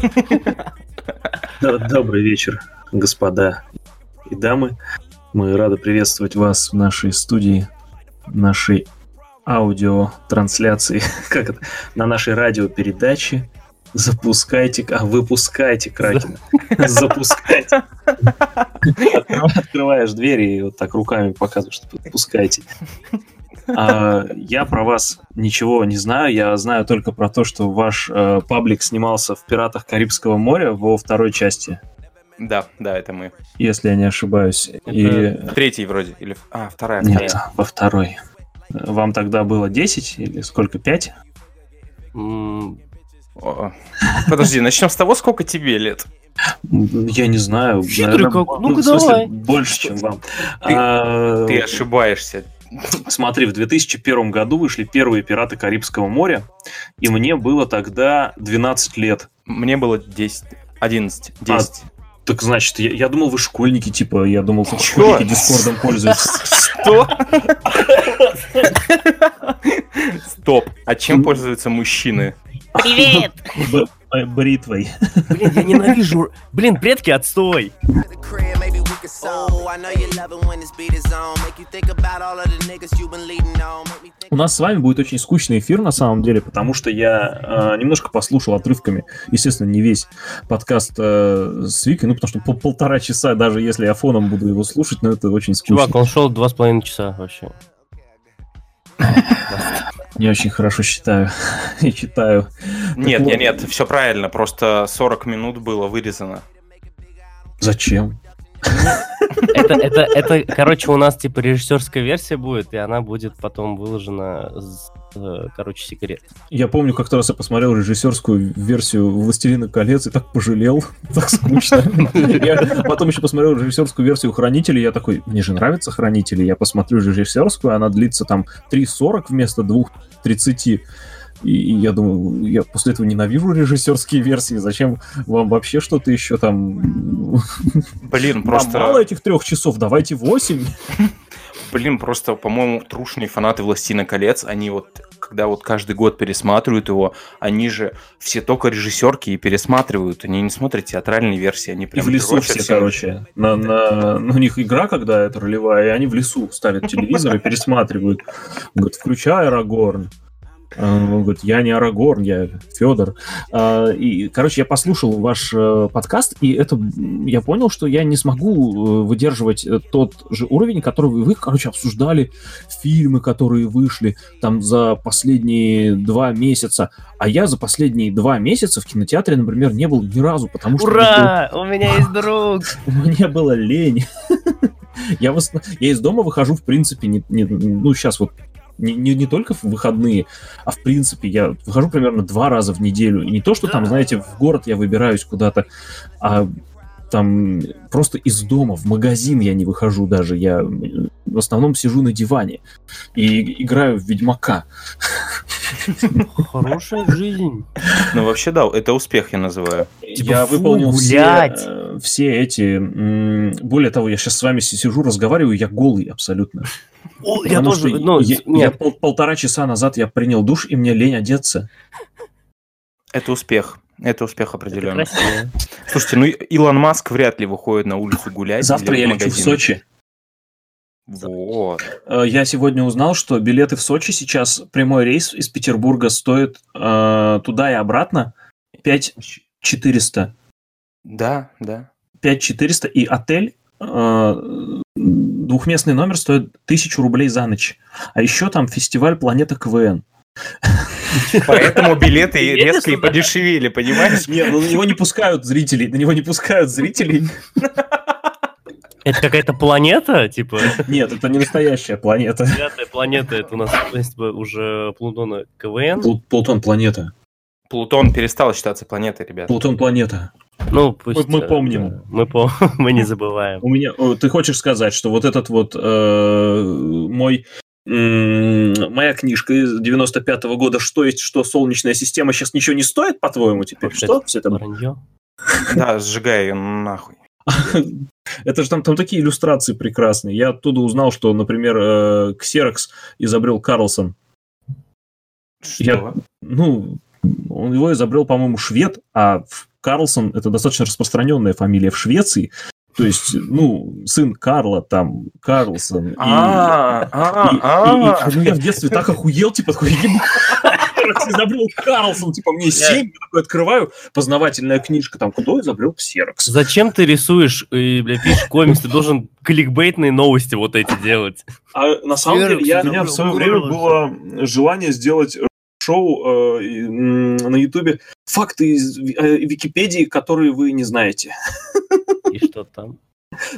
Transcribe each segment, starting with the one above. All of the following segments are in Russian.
Добрый вечер, господа и дамы. Мы рады приветствовать вас в нашей студии, нашей аудиотрансляции, как это, на нашей радиопередаче. Запускайте, а выпускайте Кракен. Запускайте. Открываешь двери и вот так руками показываешь, что подпускайте. А, я про вас ничего не знаю. Я знаю только про то, что ваш э, паблик снимался в «Пиратах Карибского моря» во второй части. Да, да, это мы. Если я не ошибаюсь. Это и... Третий вроде. Или... А, вторая. Нет, вторая. во второй. Вам тогда было 10 или сколько, 5? Подожди, начнем с того, сколько тебе лет. Я не знаю. Наверное, как? Ну-ка давай. Больше, чем вам. Ты, а, ты ошибаешься. Смотри, в 2001 году вышли первые «Пираты Карибского моря», и мне было тогда 12 лет. Мне было 10, 11, 10. А, так значит, я, я думал, вы школьники, типа, я думал, что школьники Дискордом пользуются. Что? Стоп. А чем пользуются мужчины? Привет! Бритвой. Блин, я ненавижу. Блин, предки, отстой. У нас с вами будет очень скучный эфир на самом деле, потому что я э, немножко послушал отрывками, естественно, не весь подкаст э, с Викой, ну потому что по полтора часа, даже если я фоном буду его слушать, но это очень скучно. Чувак, он шел два с половиной часа вообще. Не очень хорошо считаю и читаю. Нет, нет, нет, все правильно, просто 40 минут было вырезано. Зачем? Это, это, это, короче, у нас типа режиссерская версия будет, и она будет потом выложена, э, короче, секрет. Я помню, как-то раз я посмотрел режиссерскую версию «Властелина колец» и так пожалел, так скучно. Я потом еще посмотрел режиссерскую версию «Хранителей», я такой, мне же нравятся «Хранители», я посмотрю режиссерскую, она длится там 3.40 вместо 2.30. И, и я думаю, я после этого ненавижу режиссерские версии. Зачем вам вообще что-то еще там? Блин, просто... Мало этих трех часов, давайте восемь. Блин, просто, по-моему, трушные фанаты «Властина колец», они вот, когда вот каждый год пересматривают его, они же все только режиссерки и пересматривают, они не смотрят театральные версии, они прям... И в лесу все, короче. На, на, у них игра, когда это ролевая, и они в лесу ставят телевизор и пересматривают. Говорят, включай Арагорн. Он говорит, я не Арагорн, я Федор. А, и, короче, я послушал ваш э, подкаст, и это я понял, что я не смогу э, выдерживать э, тот же уровень, который вы, короче, обсуждали фильмы, которые вышли там за последние два месяца. А я за последние два месяца в кинотеатре, например, не был ни разу, потому что... Ура! У меня есть друг! Мне было лень. Я, в, я из дома выхожу, в принципе, не, не, ну, сейчас вот не, не, не только в выходные, а в принципе я выхожу примерно два раза в неделю. И не то, что да. там, знаете, в город я выбираюсь куда-то, а там просто из дома в магазин я не выхожу даже. Я в основном сижу на диване и играю в Ведьмака. Хорошая жизнь. Ну, вообще, да, это успех я называю. Типа, я выполнил все, э, все эти... Более того, я сейчас с вами сижу, разговариваю, я голый абсолютно. О, я тоже... Ну, я, я пол, полтора часа назад я принял душ, и мне лень одеться. Это успех. Это успех определенно. Это Слушайте, ну Илон Маск вряд ли выходит на улицу гулять. Завтра я лечу в Сочи. Вот. Э, я сегодня узнал, что билеты в Сочи сейчас, прямой рейс из Петербурга стоит э, туда и обратно 5400. Да, да. 5400 и отель э, двухместный номер стоит 1000 рублей за ночь. А еще там фестиваль Планета КВН. Поэтому билеты резко и подешевели, понимаешь? Нет, ну на него не пускают зрителей, на него не пускают зрителей. Это какая-то планета, типа? Нет, это не настоящая планета. Девятая планета, это у нас, принципе, уже Плутона КВН. Плутон планета. Плутон перестал считаться планетой, ребят. Плутон планета. Ну, пусть, мы, мы помним. Да, мы, пом мы не забываем. У меня, ты хочешь сказать, что вот этот вот э, мой моя книжка из 95 -го года «Что есть что? Солнечная система» сейчас ничего не стоит, по-твоему, теперь? Что? Все это... Да, сжигай ее нахуй. Это же там, там такие иллюстрации прекрасные. Я оттуда узнал, что, например, э, Xerox изобрел Карлсон. Что? Я, ну, он его изобрел, по-моему, швед, а Карлсон это достаточно распространенная фамилия в Швеции. То есть, ну, сын Карла там, Карлсон. и- А, а, а. ну, я в детстве так охуел, типа, такой, «Ебать, изобрел Карлсон, типа, мне 7, я такой открываю, познавательная книжка, там, кто изобрел ксерокс? Зачем ты рисуешь и, бля, пишешь комикс? Ты должен кликбейтные новости вот эти делать. А на самом деле, я, у меня в свое время было желание сделать шоу э, на Ютубе факты из э, Википедии, которые вы не знаете. И что там?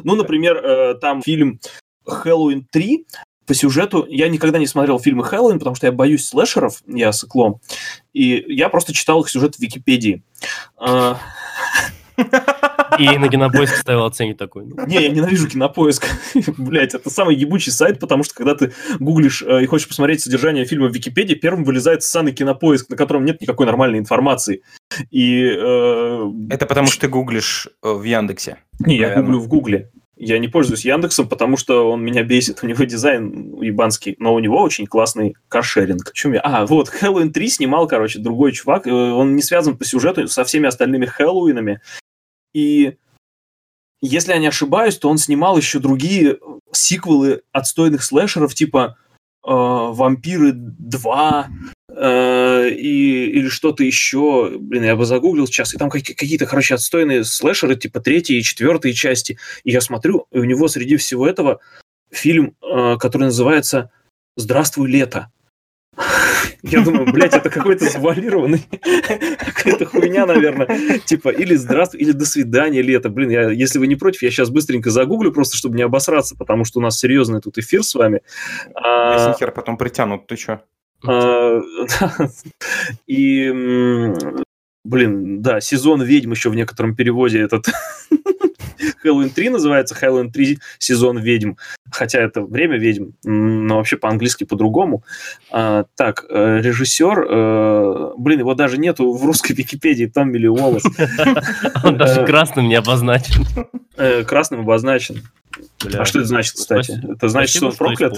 Ну, например, э, там фильм «Хэллоуин 3», по сюжету я никогда не смотрел фильмы Хэллоуин, потому что я боюсь слэшеров, я сыклом, и я просто читал их сюжет в Википедии. И на кинопоиск ставил оценить такой. ну, Не, я ненавижу кинопоиск. Блять, это самый ебучий сайт, потому что когда ты гуглишь э, и хочешь посмотреть содержание фильма в Википедии, первым вылезает ссаный кинопоиск, на котором нет никакой нормальной информации. И... э, Это потому что ты гуглишь э, в Яндексе. не, я гуглю в Гугле. Я не пользуюсь Яндексом, потому что он меня бесит. У него дизайн ебанский, но у него очень классный каршеринг. Чем я? А, вот, Хэллоуин 3 снимал, короче, другой чувак. э, Он не связан по сюжету со всеми остальными Хэллоуинами. И если я не ошибаюсь, то он снимал еще другие сиквелы отстойных слэшеров, типа э, «Вампиры 2», э, и, или что-то еще. Блин, я бы загуглил сейчас. И там какие- какие-то, короче, отстойные слэшеры, типа третьей и четвертой части. И я смотрю, и у него среди всего этого фильм, э, который называется «Здравствуй, лето». Я думаю, блядь, это какой-то завуалированный, какая-то хуйня, наверное. Типа, или здравствуй, или до свидания, лето. Блин, я, если вы не против, я сейчас быстренько загуглю, просто чтобы не обосраться, потому что у нас серьезный тут эфир с вами. А, Если хер потом притянут, ты чё? а. И, блин, да, сезон ведьм еще в некотором переводе этот Хэллоуин 3 называется, Хэллоуин 3 сезон ведьм, хотя это время ведьм, но вообще по-английски по-другому. А, так, э, режиссер, э, блин, его даже нету в русской Википедии, Том Миллиолос, Он даже красным не обозначен. Э, красным обозначен. А что это значит, кстати? Это значит, что он проклят?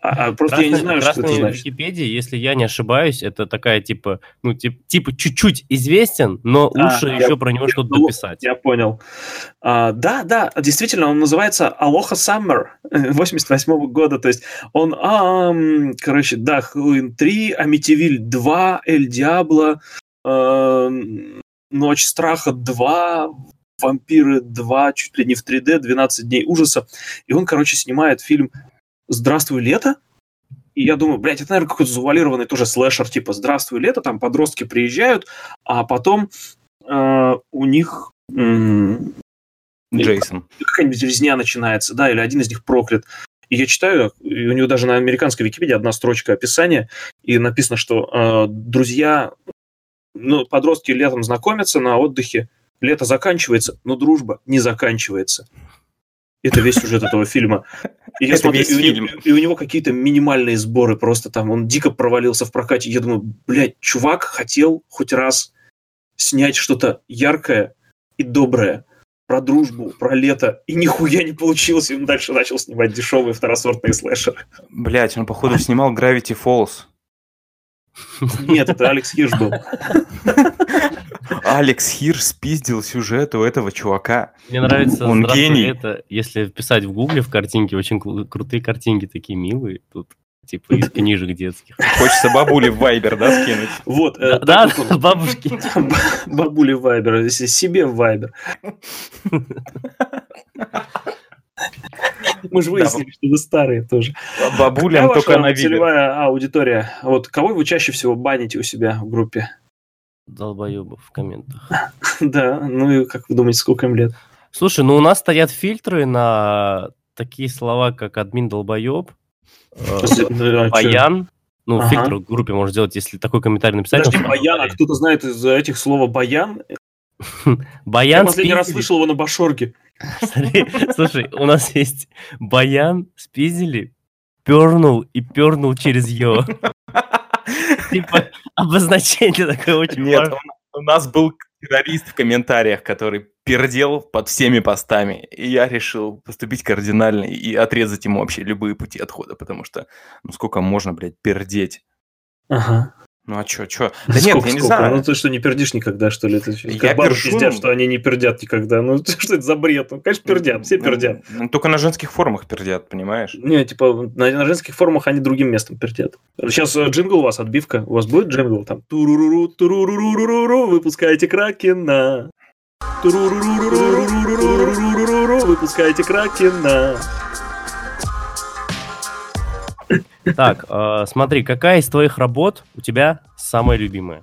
А, а просто я не знаю, что это Красный значит. Википедии, если я не ошибаюсь, это такая типа, ну, тип- типа чуть-чуть известен, но А, лучше я- еще про него что-то ну, дописать. Я понял. А, да, да, действительно, он называется Aloha Summer 88 года. То есть он, ам, короче, да, Хэллоуин 3, Амитивиль 2, Эль Диабло, эм, Ночь страха 2, Вампиры 2, чуть ли не в 3D, 12 дней ужаса. И он, короче, снимает фильм «Здравствуй, лето». И я думаю, блядь, это, наверное, какой-то завуалированный тоже слэшер, типа «Здравствуй, лето», там подростки приезжают, а потом э, у них м, Джейсон. какая-нибудь резня начинается, да, или один из них проклят. И я читаю, и у него даже на американской Википедии одна строчка описания, и написано, что э, друзья, ну, подростки летом знакомятся на отдыхе, лето заканчивается, но дружба не заканчивается. Это весь сюжет этого фильма. И я Это смотрю, весь и у и у него какие-то минимальные сборы, просто там он дико провалился в прокате. Я думаю, блядь, чувак хотел хоть раз снять что-то яркое и доброе про дружбу, про лето, и нихуя не получилось, и он дальше начал снимать дешевые второсортные слэшеры. Блять, он, походу, снимал Gravity Falls. Нет, это Алекс Хирш был. Алекс Хир спиздил сюжет у этого чувака. Мне нравится Он «Здравствуй, гений. лето», если писать в гугле в картинке, очень кру- крутые картинки такие милые тут, типа из книжек детских. Хочется бабули в Вайбер, да, скинуть? Вот. э, Да, да, бабушки. Бабули в Вайбер, если себе в Вайбер. Мы же выяснили, что вы старые тоже. Бабулям Какая только на целевая аудитория? Вот кого вы чаще всего баните у себя в группе? Долбоебов в комментах. Да, ну и как вы думаете, сколько им лет? Слушай, ну у нас стоят фильтры на такие слова, как админ долбоеб, э, а баян. Ну, Ага. фильтр в группе можно сделать, если такой комментарий написать. Подожди, он баян, а кто-то знает из этих слова баян? говорит. Я Баян последний раз слышал его на башорге. Слушай, у нас есть баян спиздили, пернул и пернул через ё. Типа обозначение такое очень Нет, у нас был террорист в комментариях, который пердел под всеми постами. И я решил поступить кардинально и отрезать ему вообще любые пути отхода, потому что, ну сколько можно, блядь, пердеть? Ага. Ну а чё, чё? Да сколько, нет, я сколько? не знаю. Ну ты что, не пердишь никогда, что ли? Ты, я бабы першу... что они не пердят никогда. Ну что это за бред? Ну, конечно, пердят, все пердят. Ну, ну, только на женских форумах пердят, понимаешь? Не, типа, на, на женских форумах они другим местом пердят. Сейчас э, джингл у вас, отбивка. У вас будет джингл там? Туруруру, туруруру, выпускаете Кракена. Туруруру, выпускаете Кракена. Так, э, смотри, какая из твоих работ у тебя самая любимая?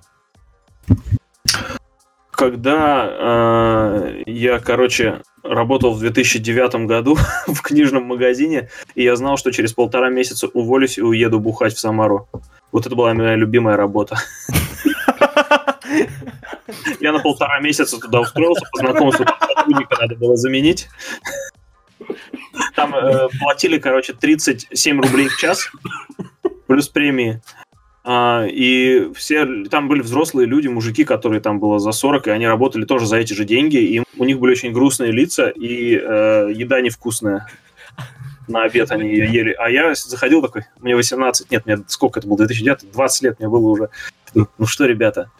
Когда э, я, короче, работал в 2009 году в книжном магазине, и я знал, что через полтора месяца уволюсь и уеду бухать в Самару. Вот это была моя любимая работа. Я на полтора месяца туда устроился, по знакомству сотрудника надо было заменить. Там э, платили, короче, 37 рублей в час, плюс премии. А, и все, там были взрослые люди, мужики, которые там было за 40, и они работали тоже за эти же деньги, и у них были очень грустные лица, и э, еда невкусная. На обед они ее ели. А я заходил такой, мне 18, нет, мне сколько это было, 2009, 20 лет мне было уже. Ну что, ребята,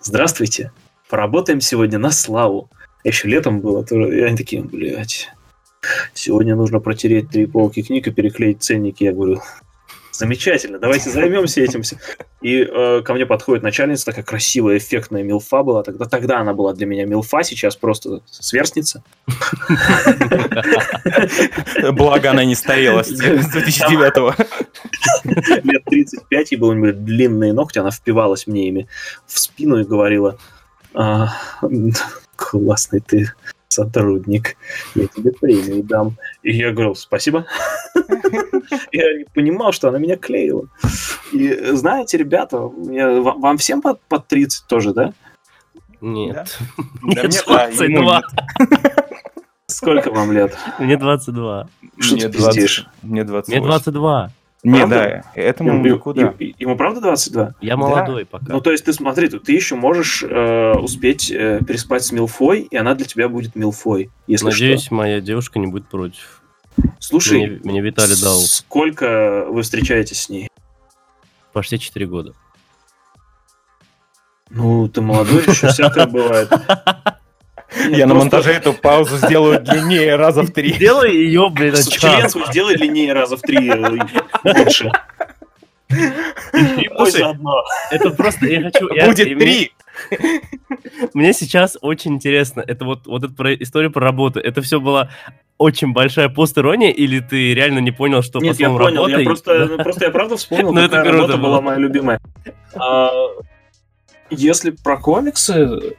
здравствуйте, поработаем сегодня на славу. Еще летом было, тоже, и они такие, блядь, сегодня нужно протереть три полки книг и переклеить ценники. Я говорю, замечательно, давайте займемся этим. всем». И э, ко мне подходит начальница, такая красивая, эффектная милфа была. Тогда, тогда она была для меня милфа, сейчас просто сверстница. Благо она не старела с 2009-го. Лет 35, ей было у нее были длинные ногти, она впивалась мне ими в спину и говорила, «А, классный ты сотрудник, я тебе премию дам. И я говорил, спасибо. Я не понимал, что она меня клеила. И знаете, ребята, вам всем под, под 30 тоже, да? Нет. Мне мне- а, ему 22. Сколько вам лет? Мне 22. Что Мне ты пиздишь? 20. Мне 20. Мне 22. Не, Правда? да, этому Ему, мужику, да. ему- ему правда 22? Я молодой пока. Ну, то есть ты смотри, ты, еще можешь э, успеть э, переспать с Милфой, и она для тебя будет Милфой, если Надеюсь, моя девушка не будет против. что. Слушай, Мне, мне Виталий дал сколько вы встречаетесь с ней? почти 4 года. Ну, ты молодой, еще всякое бывает. Я на монтаже эту паузу сделаю длиннее раза в три. Делай ее, блин. Член свой сделай длиннее раза в три э, больше. Мой Слушай. Это просто, я хочу... я- Будет три. Мне сейчас очень интересно, это вот, вот эта про, история про работу, это все была очень большая пост-ирония, или ты реально не понял, что Нет, по я понял, я работа- просто, ну, просто я правда вспомнил, Ну, это какая круто работа было. была моя любимая. А, Если про комиксы,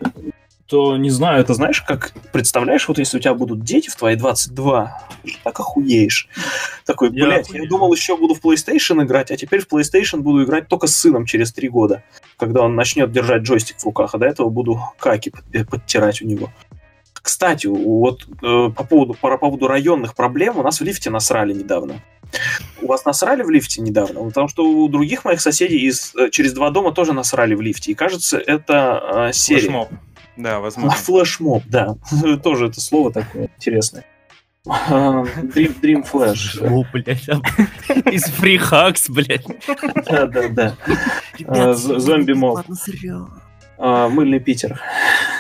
то не знаю, это знаешь, как представляешь, вот если у тебя будут дети в твои 22, так охуеешь. Такой, Я блядь, я охуею. думал, еще буду в PlayStation играть, а теперь в PlayStation буду играть только с сыном через три года, когда он начнет держать джойстик в руках, а до этого буду каки под- подтирать у него. Кстати, вот э, по поводу, по поводу районных проблем у нас в лифте насрали недавно. У вас насрали в лифте недавно? Потому что у других моих соседей из, э, через два дома тоже насрали в лифте. И кажется, это э, серия. Флешмоб. Да, возможно. Флешмоб, да. Тоже это слово такое интересное. Dream, Dream Flash. О, блядь, из фрихакс, блядь. Да, да, да. А, з- Зомби-моб. А, Мыльный Питер.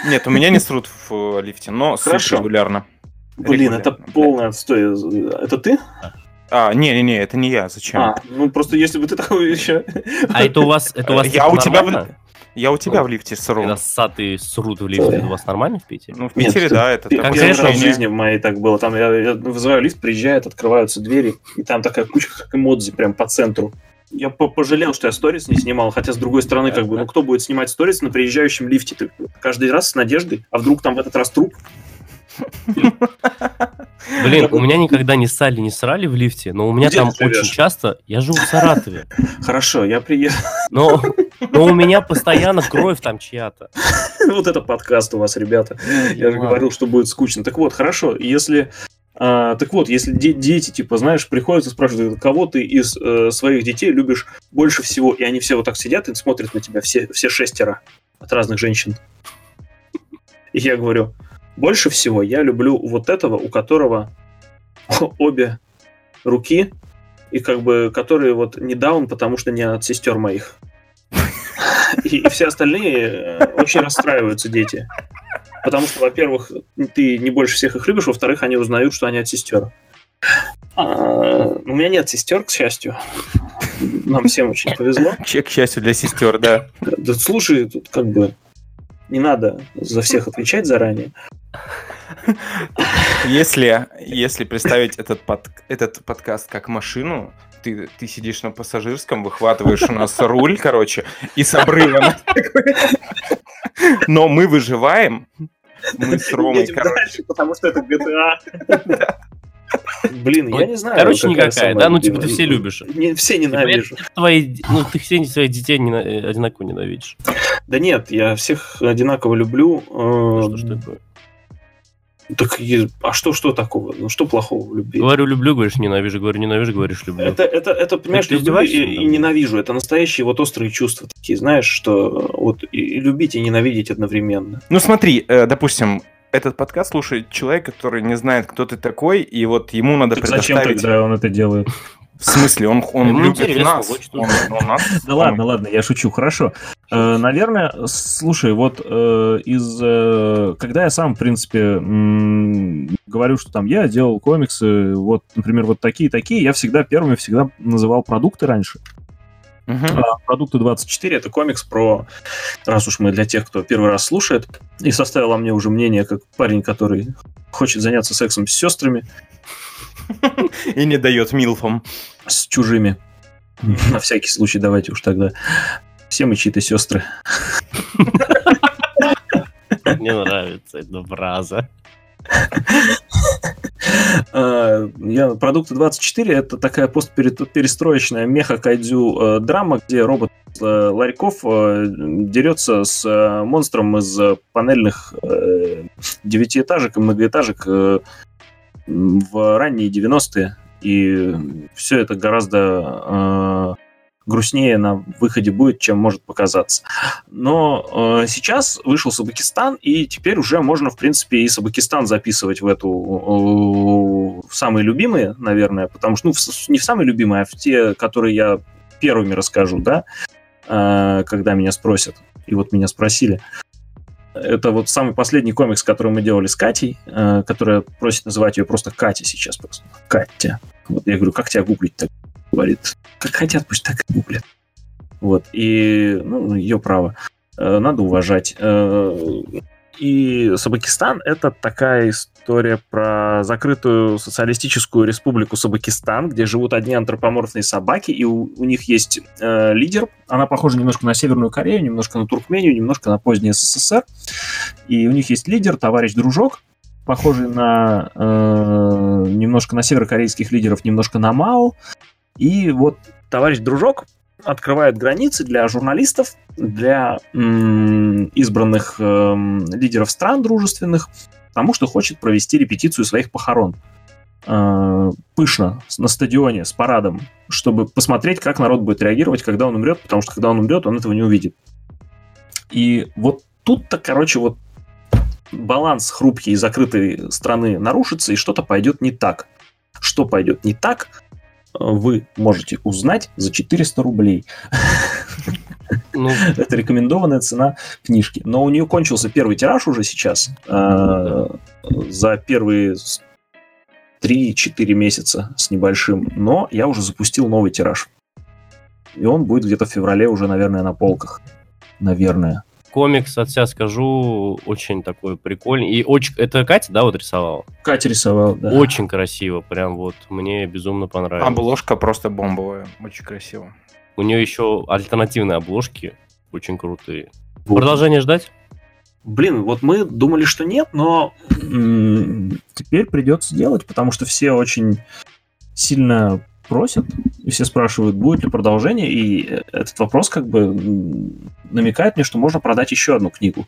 Нет, у меня не срут в э, лифте, но срут Хорошо. регулярно. Блин, это полный отстой. Это ты? А, не-не-не, это не я, зачем? А, ну просто если бы ты такой еще... А это у вас, это у вас я у тебя? Я у тебя в лифте сру. Когда ссатые срут в лифте, это у вас нормально в Питере? Ну, в Нет, Питере, ты- да, это такое Первый раз в жизни в моей так было. Там я, я вызываю лифт, приезжает, открываются двери, и там такая кучка как эмодзи прям по центру. Я по- пожалел, что я сторис не снимал, хотя с другой стороны, как бы, ну кто будет снимать сторис на приезжающем лифте? Ты каждый раз с надеждой, а вдруг там в этот раз труп? Блин, у меня никогда не ссали, не срали в лифте, но у меня Где там очень часто... Я живу в Саратове, Хорошо, я приеду. но, но у меня постоянно кровь там чья-то. вот это подкаст у вас, ребята. Я же говорил, что будет скучно. Так вот, хорошо, если... а, так вот, если де- дети, типа, знаешь, приходят и спрашивают, кого ты из э, своих детей любишь больше всего, и они все вот так сидят и смотрят на тебя, все, все шестеро от разных женщин. И я говорю, больше всего я люблю вот этого, у которого обе руки, и как бы, который вот не даун, потому что не от сестер моих. И, и все остальные э, очень расстраиваются дети. Потому что, во-первых, ты не больше всех их любишь, во-вторых, они узнают, что они от сестер. А, у меня нет сестер, к счастью. Нам всем очень повезло. Чек, к счастью, для сестер, да. Да, слушай, тут как бы не надо за всех отвечать заранее. Если, если представить этот, под, этот подкаст как машину, ты, ты сидишь на пассажирском, выхватываешь у нас руль, короче, и с обрыва. Но мы выживаем. Мы с Ромой, короче. потому что это GTA. Блин, я не знаю. Короче, какая никакая, да? Ну, типа, ты все любишь. Не, все ненавижу. Твои, ну, ты все своих детей э, одинаково ненавидишь. Да нет, я всех одинаково люблю. э, Что ж такое? Так, и- а что, что такого? Ну, что плохого в любви? Говорю, люблю, говоришь, ненавижу. Говорю, ненавижу, говоришь, люблю. Это, это, это, понимаешь, ты люблю и, и ненавижу. Это настоящие вот острые чувства такие, знаешь, что вот и, и любить, и ненавидеть одновременно. Ну смотри, э, допустим, этот подкаст слушает человек, который не знает, кто ты такой, и вот ему надо Так зачем предоставить... тогда он это делает? В смысле, он, он Ему любит интересно, нас. Он, он нас. Да ладно, ладно, я шучу, хорошо. Э, наверное, слушай, вот э, из... э, когда я сам, в принципе, говорю, что там я делал комиксы, вот, например, вот такие-такие, я всегда первыми всегда называл продукты раньше. А, Продукты 24 это комикс про, раз уж мы для тех, кто первый раз слушает, и составило мне уже мнение, как парень, который хочет заняться сексом с сестрами, И не дает милфам. с чужими. На всякий случай давайте уж тогда. Все мы чьи-то сестры. Мне нравится эта фраза. А, Я, продукты 24 это такая постперестроечная меха-кайдзю э, драма, где робот э, Ларьков э, дерется с монстром из панельных девятиэтажек и многоэтажек в ранние 90-е. И все это гораздо э, грустнее на выходе будет, чем может показаться. Но э, сейчас вышел Сабакистан, и теперь уже можно, в принципе, и Сабакистан записывать в эту э, в самые любимые, наверное, потому что, ну, в не в самые любимые, а в те, которые я первыми расскажу, да, э, когда меня спросят. И вот меня спросили. Это вот самый последний комикс, который мы делали с Катей, э, которая просит называть ее просто Катя сейчас просто. Катя. Вот я говорю, как тебя гуглить так? Говорит, как хотят, пусть так и гуглят. Вот, и, ну, ее право. Э, Надо уважать. Э, И Сабакистан — это такая история про закрытую социалистическую республику Сабакистан, где живут одни антропоморфные собаки, и у, у них есть э, лидер. Она похожа немножко на Северную Корею, немножко на Туркмению, немножко на поздний СССР. И у них есть лидер, товарищ Дружок, похожий на э, немножко на северокорейских лидеров, немножко на Мао. И вот товарищ Дружок открывает границы для журналистов, для избранных эм, лидеров стран дружественных, потому что хочет провести репетицию своих похорон. Э, пышно, на стадионе, с парадом, чтобы посмотреть, как народ будет реагировать, когда он умрет, потому что когда он умрет, он этого не увидит. И вот тут-то, короче, вот баланс хрупкий и закрытой страны нарушится, и что-то пойдет не так. Что пойдет не так, вы можете узнать за 400 рублей. Ну, Это рекомендованная цена книжки. Но у нее кончился первый тираж уже сейчас. э, За первые с- 3-4 месяца с небольшим. Но я уже запустил новый тираж. И он будет где-то в феврале уже, наверное, на полках. Наверное. Комикс от себя скажу, очень такой прикольный. И очень... Это Катя, да, вот рисовала? Катя рисовал, да. Очень красиво, прям вот мне безумно понравилось. Обложка просто бомбовая. Очень красиво. У нее еще альтернативные обложки, очень крутые. Вот. Продолжение ждать? Блин, вот мы думали, что нет, но теперь придется делать, потому что все очень сильно просят, и все спрашивают, будет ли продолжение, и э, этот вопрос как бы намекает мне, что можно продать еще одну книгу.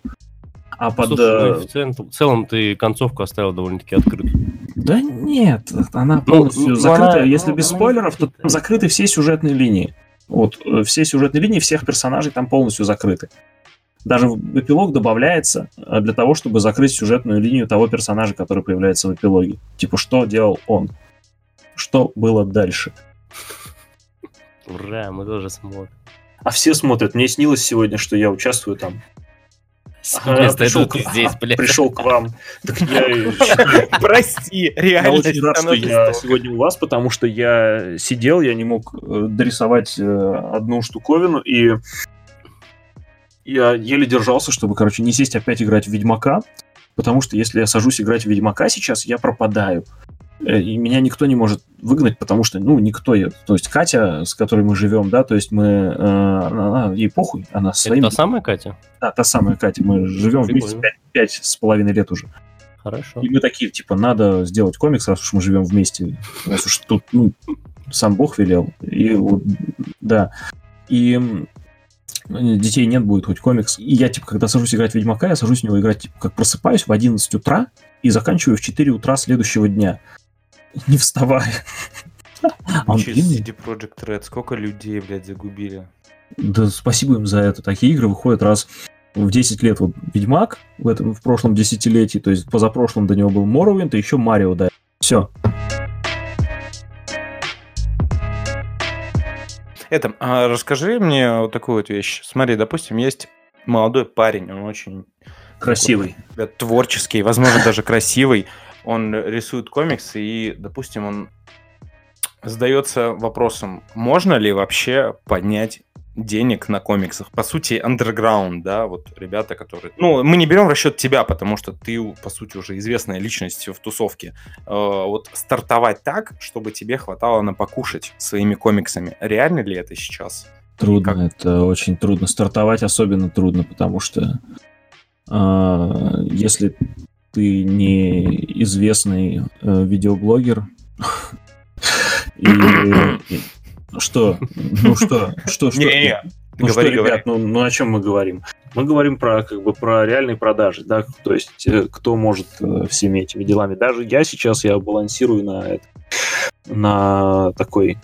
А под... Слушай, ну, э, в целом- в целом ты концовку оставил довольно-таки открытую. Да нет, она Ну, полностью ну, закрыта. она- Если ну, без она спойлеров, то там закрыты все сюжетные линии. Вот, э, все сюжетные линии всех персонажей там полностью закрыты. Даже в эпилог добавляется для того, чтобы закрыть сюжетную линию того персонажа, который появляется в эпилоге. Типа, что делал он? Что было дальше? Ура, мы тоже смотрим. А все смотрят. Мне снилось сегодня, что я участвую там. Вместо пришел этого к- здесь, блядь. Пришел к вам. Так я Прости, Я реально. очень рад, что я сегодня у вас, потому что я сидел, я не мог э, дорисовать э, одну штуковину, и я еле держался, чтобы, короче, не сесть опять играть в Ведьмака, потому что если я сажусь играть в Ведьмака сейчас, я пропадаю. Э, И меня никто не может выгнать, потому что, ну, никто, я- то есть Катя, с которой мы живем, да, то есть мы, э, она- она- ей похуй, она Это своим, та самая Катя? да, та самая Катя, мы живем вместе Прикольно. пять, пять с половиной лет уже. Хорошо. И мы такие, типа, надо сделать комикс, раз уж мы живем вместе. Раз уж тут, ну, сам Бог велел. И вот, да. И детей нет, будет хоть комикс. И я, типа, когда сажусь играть в Ведьмака, я сажусь в него играть, типа, как просыпаюсь в 11 утра и заканчиваю в 4 утра следующего дня. Не вставая. Длинный. CD Project Red, сколько людей, блядь, загубили. Да спасибо им за это. Такие игры выходят раз в 10 лет. Вот Ведьмак в этом в прошлом десятилетии, то есть позапрошлом до него был Morrowind, и еще Марио, да. Все. Это, а расскажи мне вот такую вот вещь. Смотри, допустим, есть молодой парень, он очень Красивый. э, творческий, возможно, даже красивый. Он рисует комиксы, и, допустим, он задается вопросом, можно ли вообще поднять денег на комиксах. По сути, андерграунд, да, вот ребята, которые... Ну, мы не берем в расчет тебя, потому что ты, по сути, уже известная личность в тусовке. Э, Вот стартовать так, чтобы тебе хватало на покушать своими комиксами. Реально ли это сейчас? Трудно, Как? это очень трудно. Стартовать особенно трудно, потому что а, если ты не известный э, видеоблогер, и, что, ну что, что, что, Не-не-не, ну что, говори, говори. ребят, ну, ну о чем мы говорим? Мы говорим про как бы про реальные продажи, да, то есть э, кто может э, всеми этими делами. Даже я сейчас я балансирую на это, на такой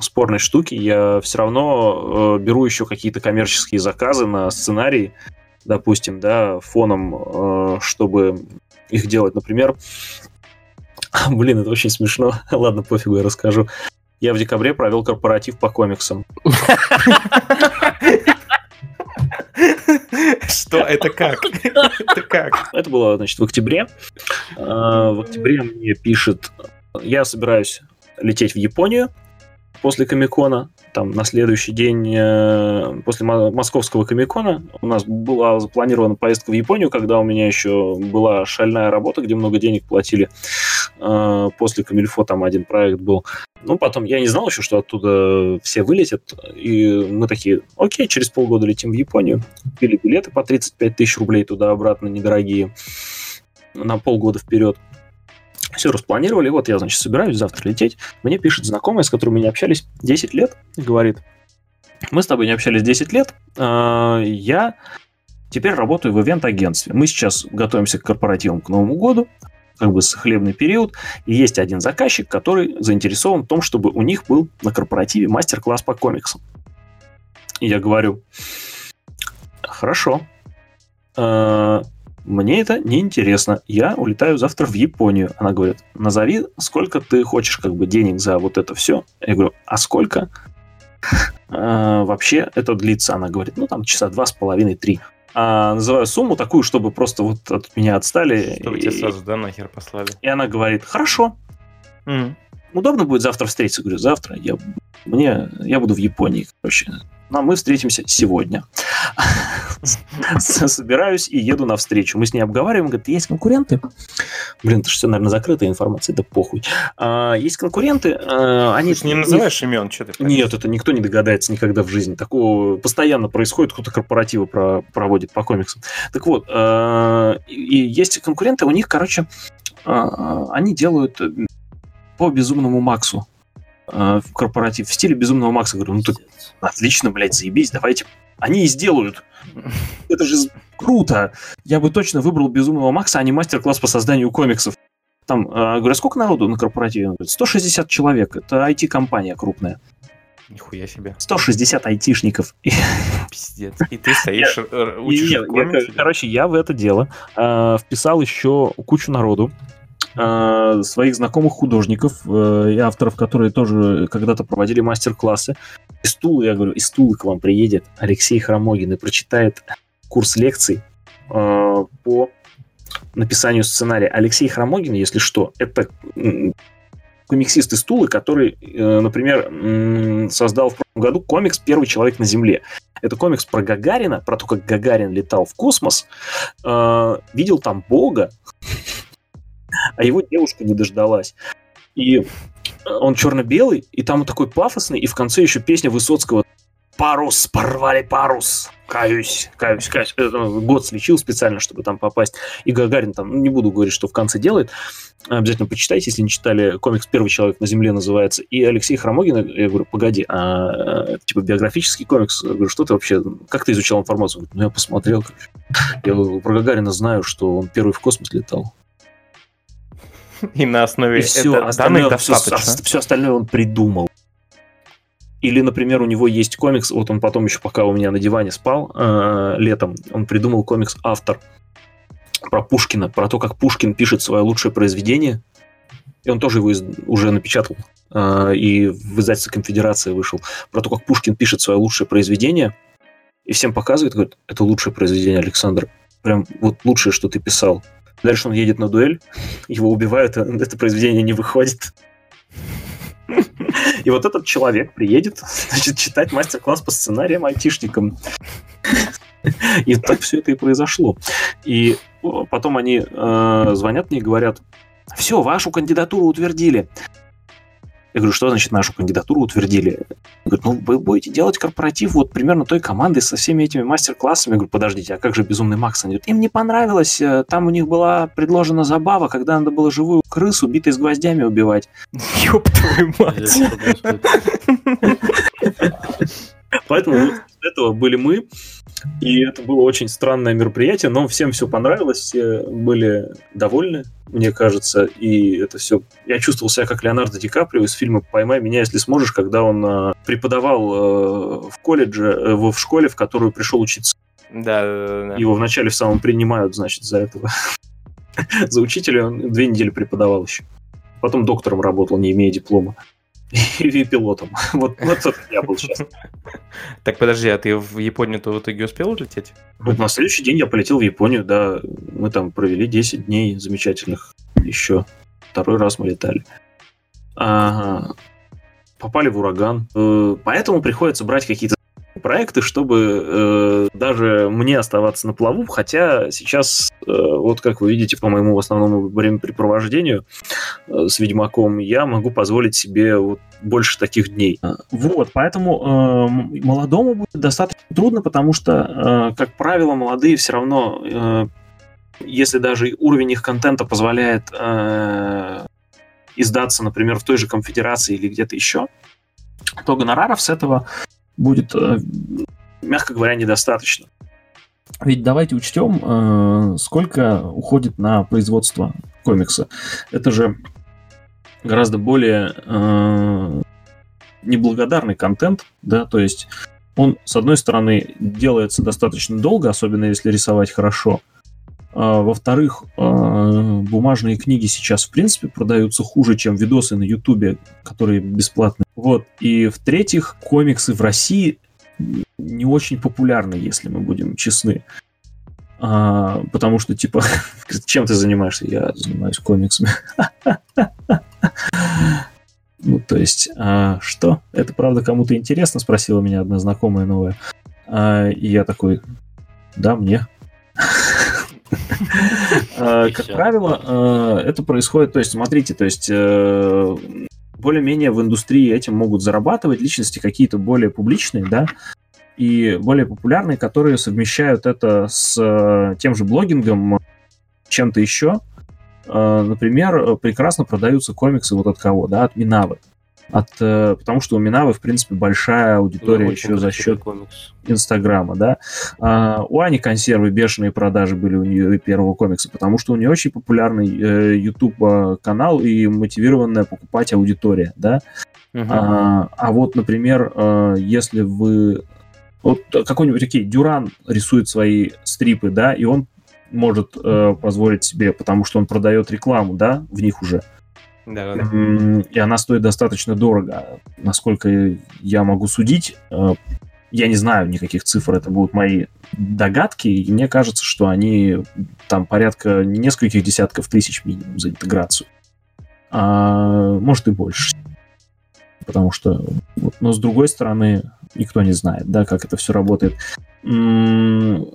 спорной штуке. Я все равно э, беру еще какие-то коммерческие заказы на сценарий, допустим, да, фоном, э, чтобы их делать. Например, блин, это очень смешно. Ладно, пофигу, я расскажу. Я в декабре провел корпоратив по комиксам. Что это как? Это как? Это было, значит, в октябре. А, В октябре мне пишет, я собираюсь лететь в Японию после Комикона. Там на следующий день э, после мо- московского Комикона у нас была запланирована поездка в Японию, когда у меня еще была шальная работа, где много денег платили. А, После Камильфо там один проект был. Ну, потом я не знал еще, что оттуда все вылетят. И мы такие, окей, через полгода летим в Японию. Купили билеты по 35 тысяч рублей туда-обратно, недорогие, на полгода вперед. Все распланировали, вот я, значит, собираюсь завтра лететь. Мне пишет знакомая, с которой мы не общались 10 лет, говорит, мы с тобой не общались 10 лет, а, я теперь работаю в ивент-агентстве. Мы сейчас готовимся к корпоративам к Новому году, как бы с хлебный период, и есть один заказчик, который заинтересован в том, чтобы у них был на корпоративе мастер-класс по комиксам. И я говорю, хорошо, Э, мне это не интересно. Я улетаю завтра в Японию. Она говорит, назови, сколько ты хочешь как бы денег за вот это все. Я говорю, а сколько э, вообще это длится? Она говорит, ну там часа два с половиной, три. А, называю сумму такую, чтобы просто вот от меня отстали. Чтобы и, тебя сразу, да, нахер послали? и она говорит, хорошо, удобно будет завтра встретиться? Говорю, завтра я, мне, я буду в Японии, короче. А мы встретимся сегодня. Собираюсь и еду навстречу. Мы с ней обговариваем, говорит, есть конкуренты. Блин, это же все, наверное, закрытая информация, да похуй. А, есть конкуренты, а, они... Ты не называешь имен, что ты? Нет, это никто не догадается никогда в жизни. Такого постоянно происходит, кто-то корпоративы про- проводит по комиксам. Так вот, э, и есть конкуренты, у них, короче, э, они делают э, по безумному Максу э, в корпоратив, в стиле безумного Макса. Говорю, ну так отлично, блядь, заебись, давайте. Они и сделают. Это же круто. Я бы точно выбрал безумного Макса, а не мастер-класс по созданию комиксов. Там, э, говорю, сколько народу на корпоративе? Он говорит, 160 человек. Это IT-компания крупная. Нихуя себе. 160 айтишников. Пиздец. И ты стоишь, э, и учишь я- я, короче, я в это дело э, вписал еще кучу народу. Э, своих знакомых художников э, и авторов, которые тоже когда-то проводили мастер-классы. И стул, я говорю, и стул к вам приедет Алексей Хромогин и прочитает курс лекций э, по написанию сценария. Алексей Хромогин, если что, это комиксист из Тулы, который, например, создал в прошлом году комикс «Первый человек на Земле». Это комикс про Гагарина, про то, как Гагарин летал в космос, видел там Бога, а его девушка не дождалась. И он черно-белый, и там он такой пафосный, и в конце еще песня Высоцкого Парус, порвали парус. Каюсь, каюсь, каюсь. Год слечил специально, чтобы там попасть. И Гагарин там, ну, не буду говорить, что в конце делает. Обязательно почитайте, если не читали. Комикс «Первый человек на Земле» называется. И Алексей Хромогин, я говорю, погоди, а типа биографический комикс? Я говорю, что ты вообще, как ты изучал информацию? Он говорит, ну, я посмотрел. Я про Гагарина знаю, что он первый в космос летал. И на основе и все, остальное, достаточно. Все, все остальное он придумал. Или, например, у него есть комикс, вот он потом еще пока у меня на диване спал э, летом, он придумал комикс «Автор» про Пушкина, про то, как Пушкин пишет свое лучшее произведение. И он тоже его из, уже напечатал. Э, и в издательстве «Конфедерация» вышел. Про то, как Пушкин пишет свое лучшее произведение. И всем показывает, говорит, это лучшее произведение, Александр. Прям вот лучшее, что ты писал. Дальше он едет на дуэль, его убивают, а это произведение не выходит. И вот этот человек приедет, значит, читать мастер-класс по сценариям айтишникам. И так все это и произошло. И потом они э, звонят мне и говорят, все, вашу кандидатуру утвердили. Я говорю, что значит нашу кандидатуру утвердили? Говорит, ну вы будете делать корпоратив вот примерно той команды со всеми этими мастер-классами. Я говорю, подождите, а как же Безумный Макс? Они говорят, им не понравилось, э, там у них была предложена забава, когда надо было живую крысу, битой с гвоздями убивать. Ёб твою мать! Поэтому вот этого были мы. И это было очень странное мероприятие, но всем все понравилось, все были довольны, мне кажется, и это все... Я чувствовал себя как Леонардо Ди Каприо из фильма «Поймай меня, если сможешь», когда он э, преподавал э, в колледже, э, в школе, в которую пришел учиться. Да, да, да. Его вначале в самом принимают, значит, за этого. за учителя он две недели преподавал еще. Потом доктором работал, не имея диплома. И пилотом. Вот, вот это я был сейчас. Так подожди, а ты в Японию-то в итоге успел улететь? Вот на следующий день я полетел в Японию, да. Мы там провели 10 дней замечательных еще. Второй раз мы летали. Ага. Попали в ураган. Э, поэтому приходится брать какие-то проекты, чтобы э, даже мне оставаться на плаву, хотя сейчас, э, вот как вы видите по моему основному времяпрепровождению э, с Ведьмаком, я могу позволить себе вот больше таких дней. Вот, поэтому э, молодому будет достаточно трудно, потому что, э, как правило, молодые все равно, э, если даже уровень их контента позволяет э, издаться, например, в той же конфедерации или где-то еще, то гонораров с этого будет, э, мягко говоря, недостаточно. Ведь давайте учтем, э, сколько уходит на производство комикса. Это же гораздо более э, неблагодарный контент, да, то есть он, с одной стороны, делается достаточно долго, особенно если рисовать хорошо, а, во-вторых, бумажные книги сейчас, в принципе, продаются хуже, чем видосы на Ютубе, которые бесплатные. Вот. И в-третьих, комиксы в России не очень популярны, если мы будем честны. А, потому что, типа, чем ты занимаешься? Я занимаюсь комиксами. Ну, то есть, а, что? Это правда кому-то интересно? Спросила меня одна знакомая новая. А, и я такой, да, мне. Э, как правило, э, это происходит, то есть, смотрите, то есть э, более-менее в индустрии этим могут зарабатывать личности какие-то более публичные, да, и более популярные, которые совмещают это с тем же блогингом, чем-то еще. Например, прекрасно продаются комиксы вот от кого, да, от Минавы от, э, потому что у Минавы, в принципе, большая аудитория ну, еще за счет комикс. Инстаграма, да. А, у Ани консервы бешеные продажи были у нее первого комикса, потому что у нее очень популярный э, YouTube э, канал и мотивированная покупать аудитория, да. Uh-huh. А, а вот, например, э, если вы вот какой-нибудь окей, Дюран рисует свои стрипы, да, и он может э, позволить себе, потому что он продает рекламу, да, в них уже. М, И она стоит достаточно дорого. Насколько я могу судить, э, я не знаю никаких цифр, это будут мои догадки, и мне кажется, что они там порядка нескольких десятков тысяч минимум за интеграцию. А, может и больше. Потому что, но с другой стороны, никто не знает, да, как это все работает. М,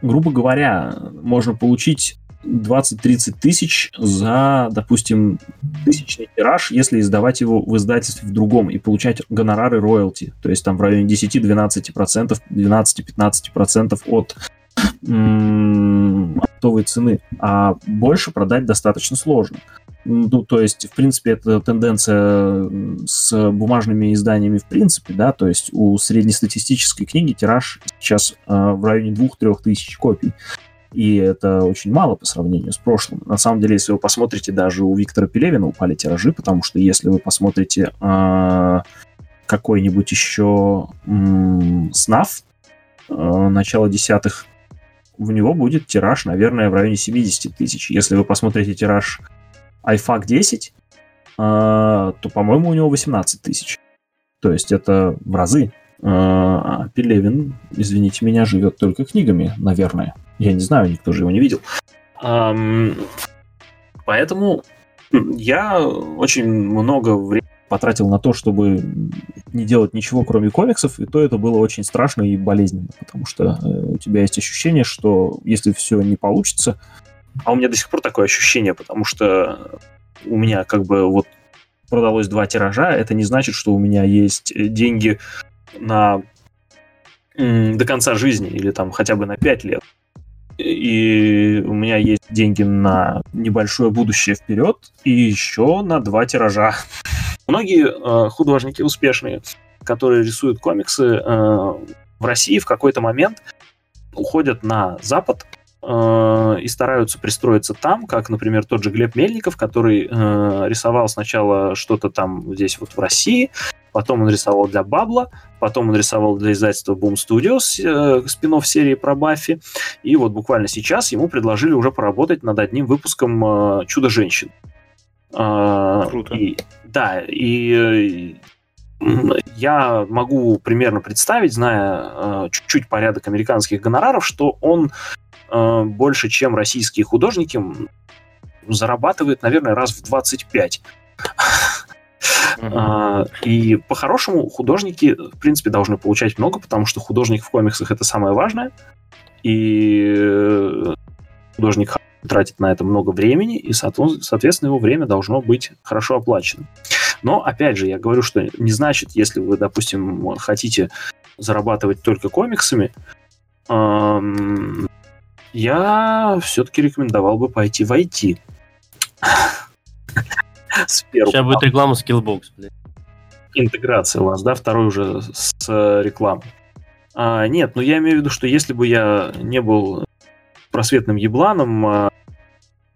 Грубо говоря, можно получить 20-30 тысяч за, допустим, тысячный тираж, если издавать его в издательстве в другом и получать гонорары роялти, то есть там в районе 10-12%, 12-15% от оптовой цены, а больше продать достаточно сложно. Ну, то есть, в принципе, это тенденция с бумажными изданиями в принципе, да, то есть у среднестатистической книги тираж сейчас э, в районе 2-3 тысяч копий. И это очень мало по сравнению с прошлым. На самом деле, если вы посмотрите, даже у Виктора Пелевина упали тиражи, потому что если вы посмотрите э, какой-нибудь еще м, СНАФ э, начала десятых, у него будет тираж, наверное, в районе 70 тысяч. Если вы посмотрите тираж iFAC 10, э, то, по-моему, у него 18 тысяч. То есть это в разы. Э, А Пелевин, извините меня, живет только книгами, наверное. Я не знаю, никто же его не видел. Ам, Поэтому я очень много времени потратил на то, чтобы не делать ничего, кроме комиксов, и то это было очень страшно и болезненно, потому что э, у тебя есть ощущение, что если все не получится, а у меня до сих пор такое ощущение, потому что у меня как бы вот продалось два тиража, это не значит, что у меня есть э, деньги на до конца жизни или там хотя бы на 5 лет. И у меня есть деньги на небольшое будущее вперед и еще на два тиража. Многие э, художники успешные, которые рисуют комиксы э, в России в какой-то момент уходят на Запад э, и стараются пристроиться там, как, например, тот же Глеб Мельников, который э, рисовал сначала что-то там здесь вот в России, потом он рисовал для Бабла, потом он рисовал для издательства Boom Studios э, спин серии про Баффи, и вот буквально сейчас ему предложили уже поработать над одним выпуском э, «Чудо-женщин». А, Круто. и- да, и э, я могу примерно представить, зная э, чуть-чуть порядок американских гонораров, что он э, больше, чем российские художники, зарабатывает, наверное, раз в 25. Мгм. А, И по-хорошему художники, в принципе, должны получать много, потому что художник в комиксах это самое важное. И э, художник тратит на это много времени, и, соответ- соответственно, его время должно быть хорошо оплачено. Но, опять же, я говорю, что не значит, если вы, допустим, хотите зарабатывать только комиксами, ам, я все-таки рекомендовал бы пойти в IT. Сейчас будет реклама Skillbox, блядь. интеграция у вас, да, второй уже с э, рекламой. А, нет, ну я имею в виду, что если бы я не был просветным ебланом, а,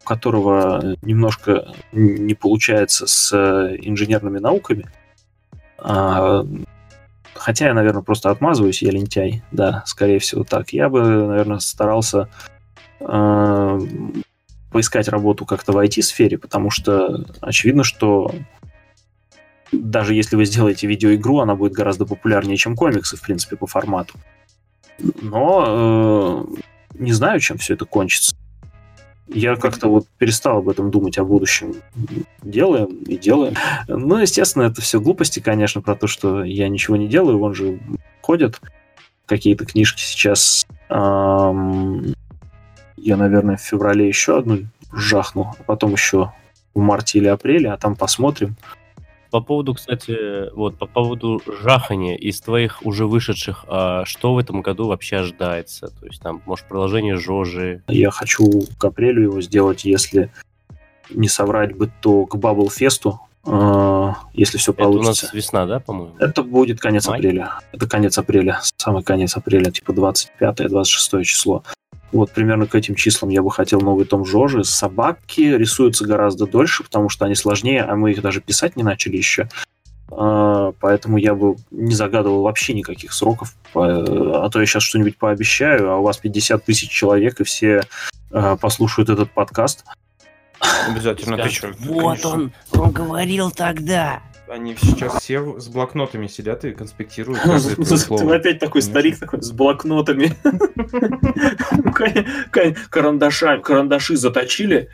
у которого немножко не получается с э, инженерными науками, а, хотя я, наверное, просто отмазываюсь, я лентяй, да, скорее всего так, я бы, наверное, старался а, поискать работу как-то в IT-сфере, потому что очевидно, что даже если вы сделаете видеоигру, она будет гораздо популярнее, чем комиксы, в принципе, по формату. Но э, не знаю, чем все это кончится. Я как-то вот перестал об этом думать о будущем. Делаем и делаем. Ну, естественно, это все глупости, конечно, про то, что я ничего не делаю. Вон же ходят какие-то книжки сейчас. Ам, Я, наверное, в феврале еще одну жахну, а потом еще в марте или апреле, а там посмотрим. По поводу, кстати, вот, по поводу жахания из твоих уже вышедших, а что в этом году вообще ожидается? То есть там, может, продолжение Жожи? Я хочу к апрелю его сделать, если не соврать бы, то к Бабл Фесту, э, если все Это у получится. нас весна, да, по-моему? Это будет конец Май? апреля. Это конец апреля, самый конец апреля, типа 25-26 число. Вот примерно к этим числам я бы хотел новый том Жожи. Собаки рисуются гораздо дольше, потому что они сложнее, а мы их даже писать не начали еще. А, Поэтому я бы не загадывал вообще никаких сроков. А то я сейчас что-нибудь пообещаю, а у вас 50 тысяч человек, и все э, послушают этот подкаст. Обязательно, ты чё, Вот конечно. он, он говорил тогда. Они сейчас все с блокнотами сидят и конспектируют Ты опять такой старик такой с блокнотами. Карандаши заточили.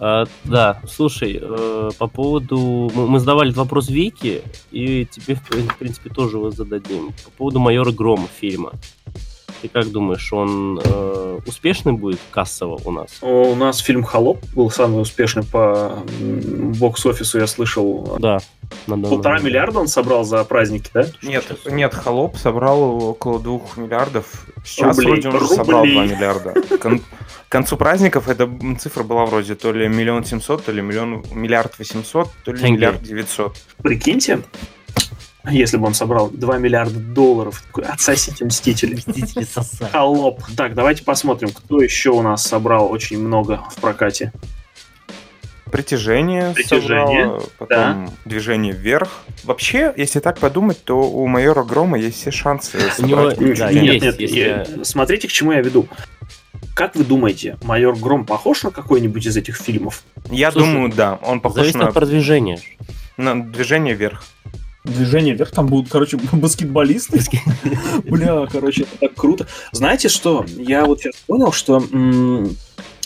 А, да, слушай, э, по поводу... Мы, мы задавали вопрос Вики, и тебе, в принципе, тоже его зададим. По поводу «Майора Грома» фильма. Ты как думаешь, он э, успешный будет кассово у нас? У нас фильм «Холоп» был самый успешный по бокс-офису, я слышал. Да. на Полтора момент. миллиарда он собрал за праздники, да? Нет, нет, Холоп собрал около двух миллиардов. Сейчас Рублей. вроде он уже собрал Рублей. 2 миллиарда. Кон- К концу праздников эта цифра была вроде то ли миллион семьсот, то ли миллион миллиард восемьсот, то ли миллиард девятьсот. Прикиньте, если бы он собрал 2 миллиарда долларов, отсосите Мстители. Мстители сосали. Холоп. Так, давайте посмотрим, кто еще у нас собрал очень много в прокате. Притяжение, Притяжение, собрало, потом движение вверх. Вообще, если так подумать, то у майора Грома есть все шансы У него- собрать да, нет, есть, нет, если- я- смотрите, к чему я веду. Как вы думаете, майор Гром похож на какой-нибудь из этих фильмов? Я Слушай, думаю, да, он похож Зависит на, от продвижения. на движение вверх. Движение вверх, там будут, короче, баскетболисты. Бля, короче, это так круто. Знаете что? Я вот сейчас понял, что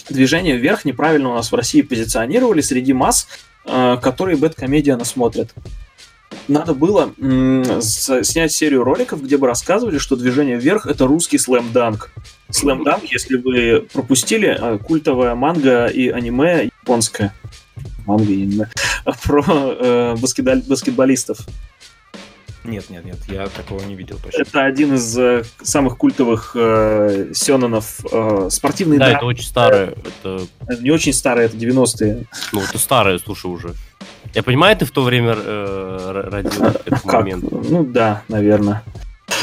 движение вверх неправильно у нас в России позиционировали среди масс, э, которые Бэткомедиана смотрят. Надо было снять серию роликов, где бы рассказывали, что движение вверх это русский слэм-данк. Слэм-данк, если вы пропустили, э, культовая манга и аниме японское. Манга и аниме. Про э, баскетбол- баскетболистов. Нет, нет, нет, я такого не видел точно. Это один из э, самых культовых э, сёнэнов. Э, спортивный Да, драма. это очень старое. Это, Не очень старый, это 90-е. ну, это старое, слушай, уже. Я понимаю, ты в то время э, родил этот Как? момент. Ну да, наверное.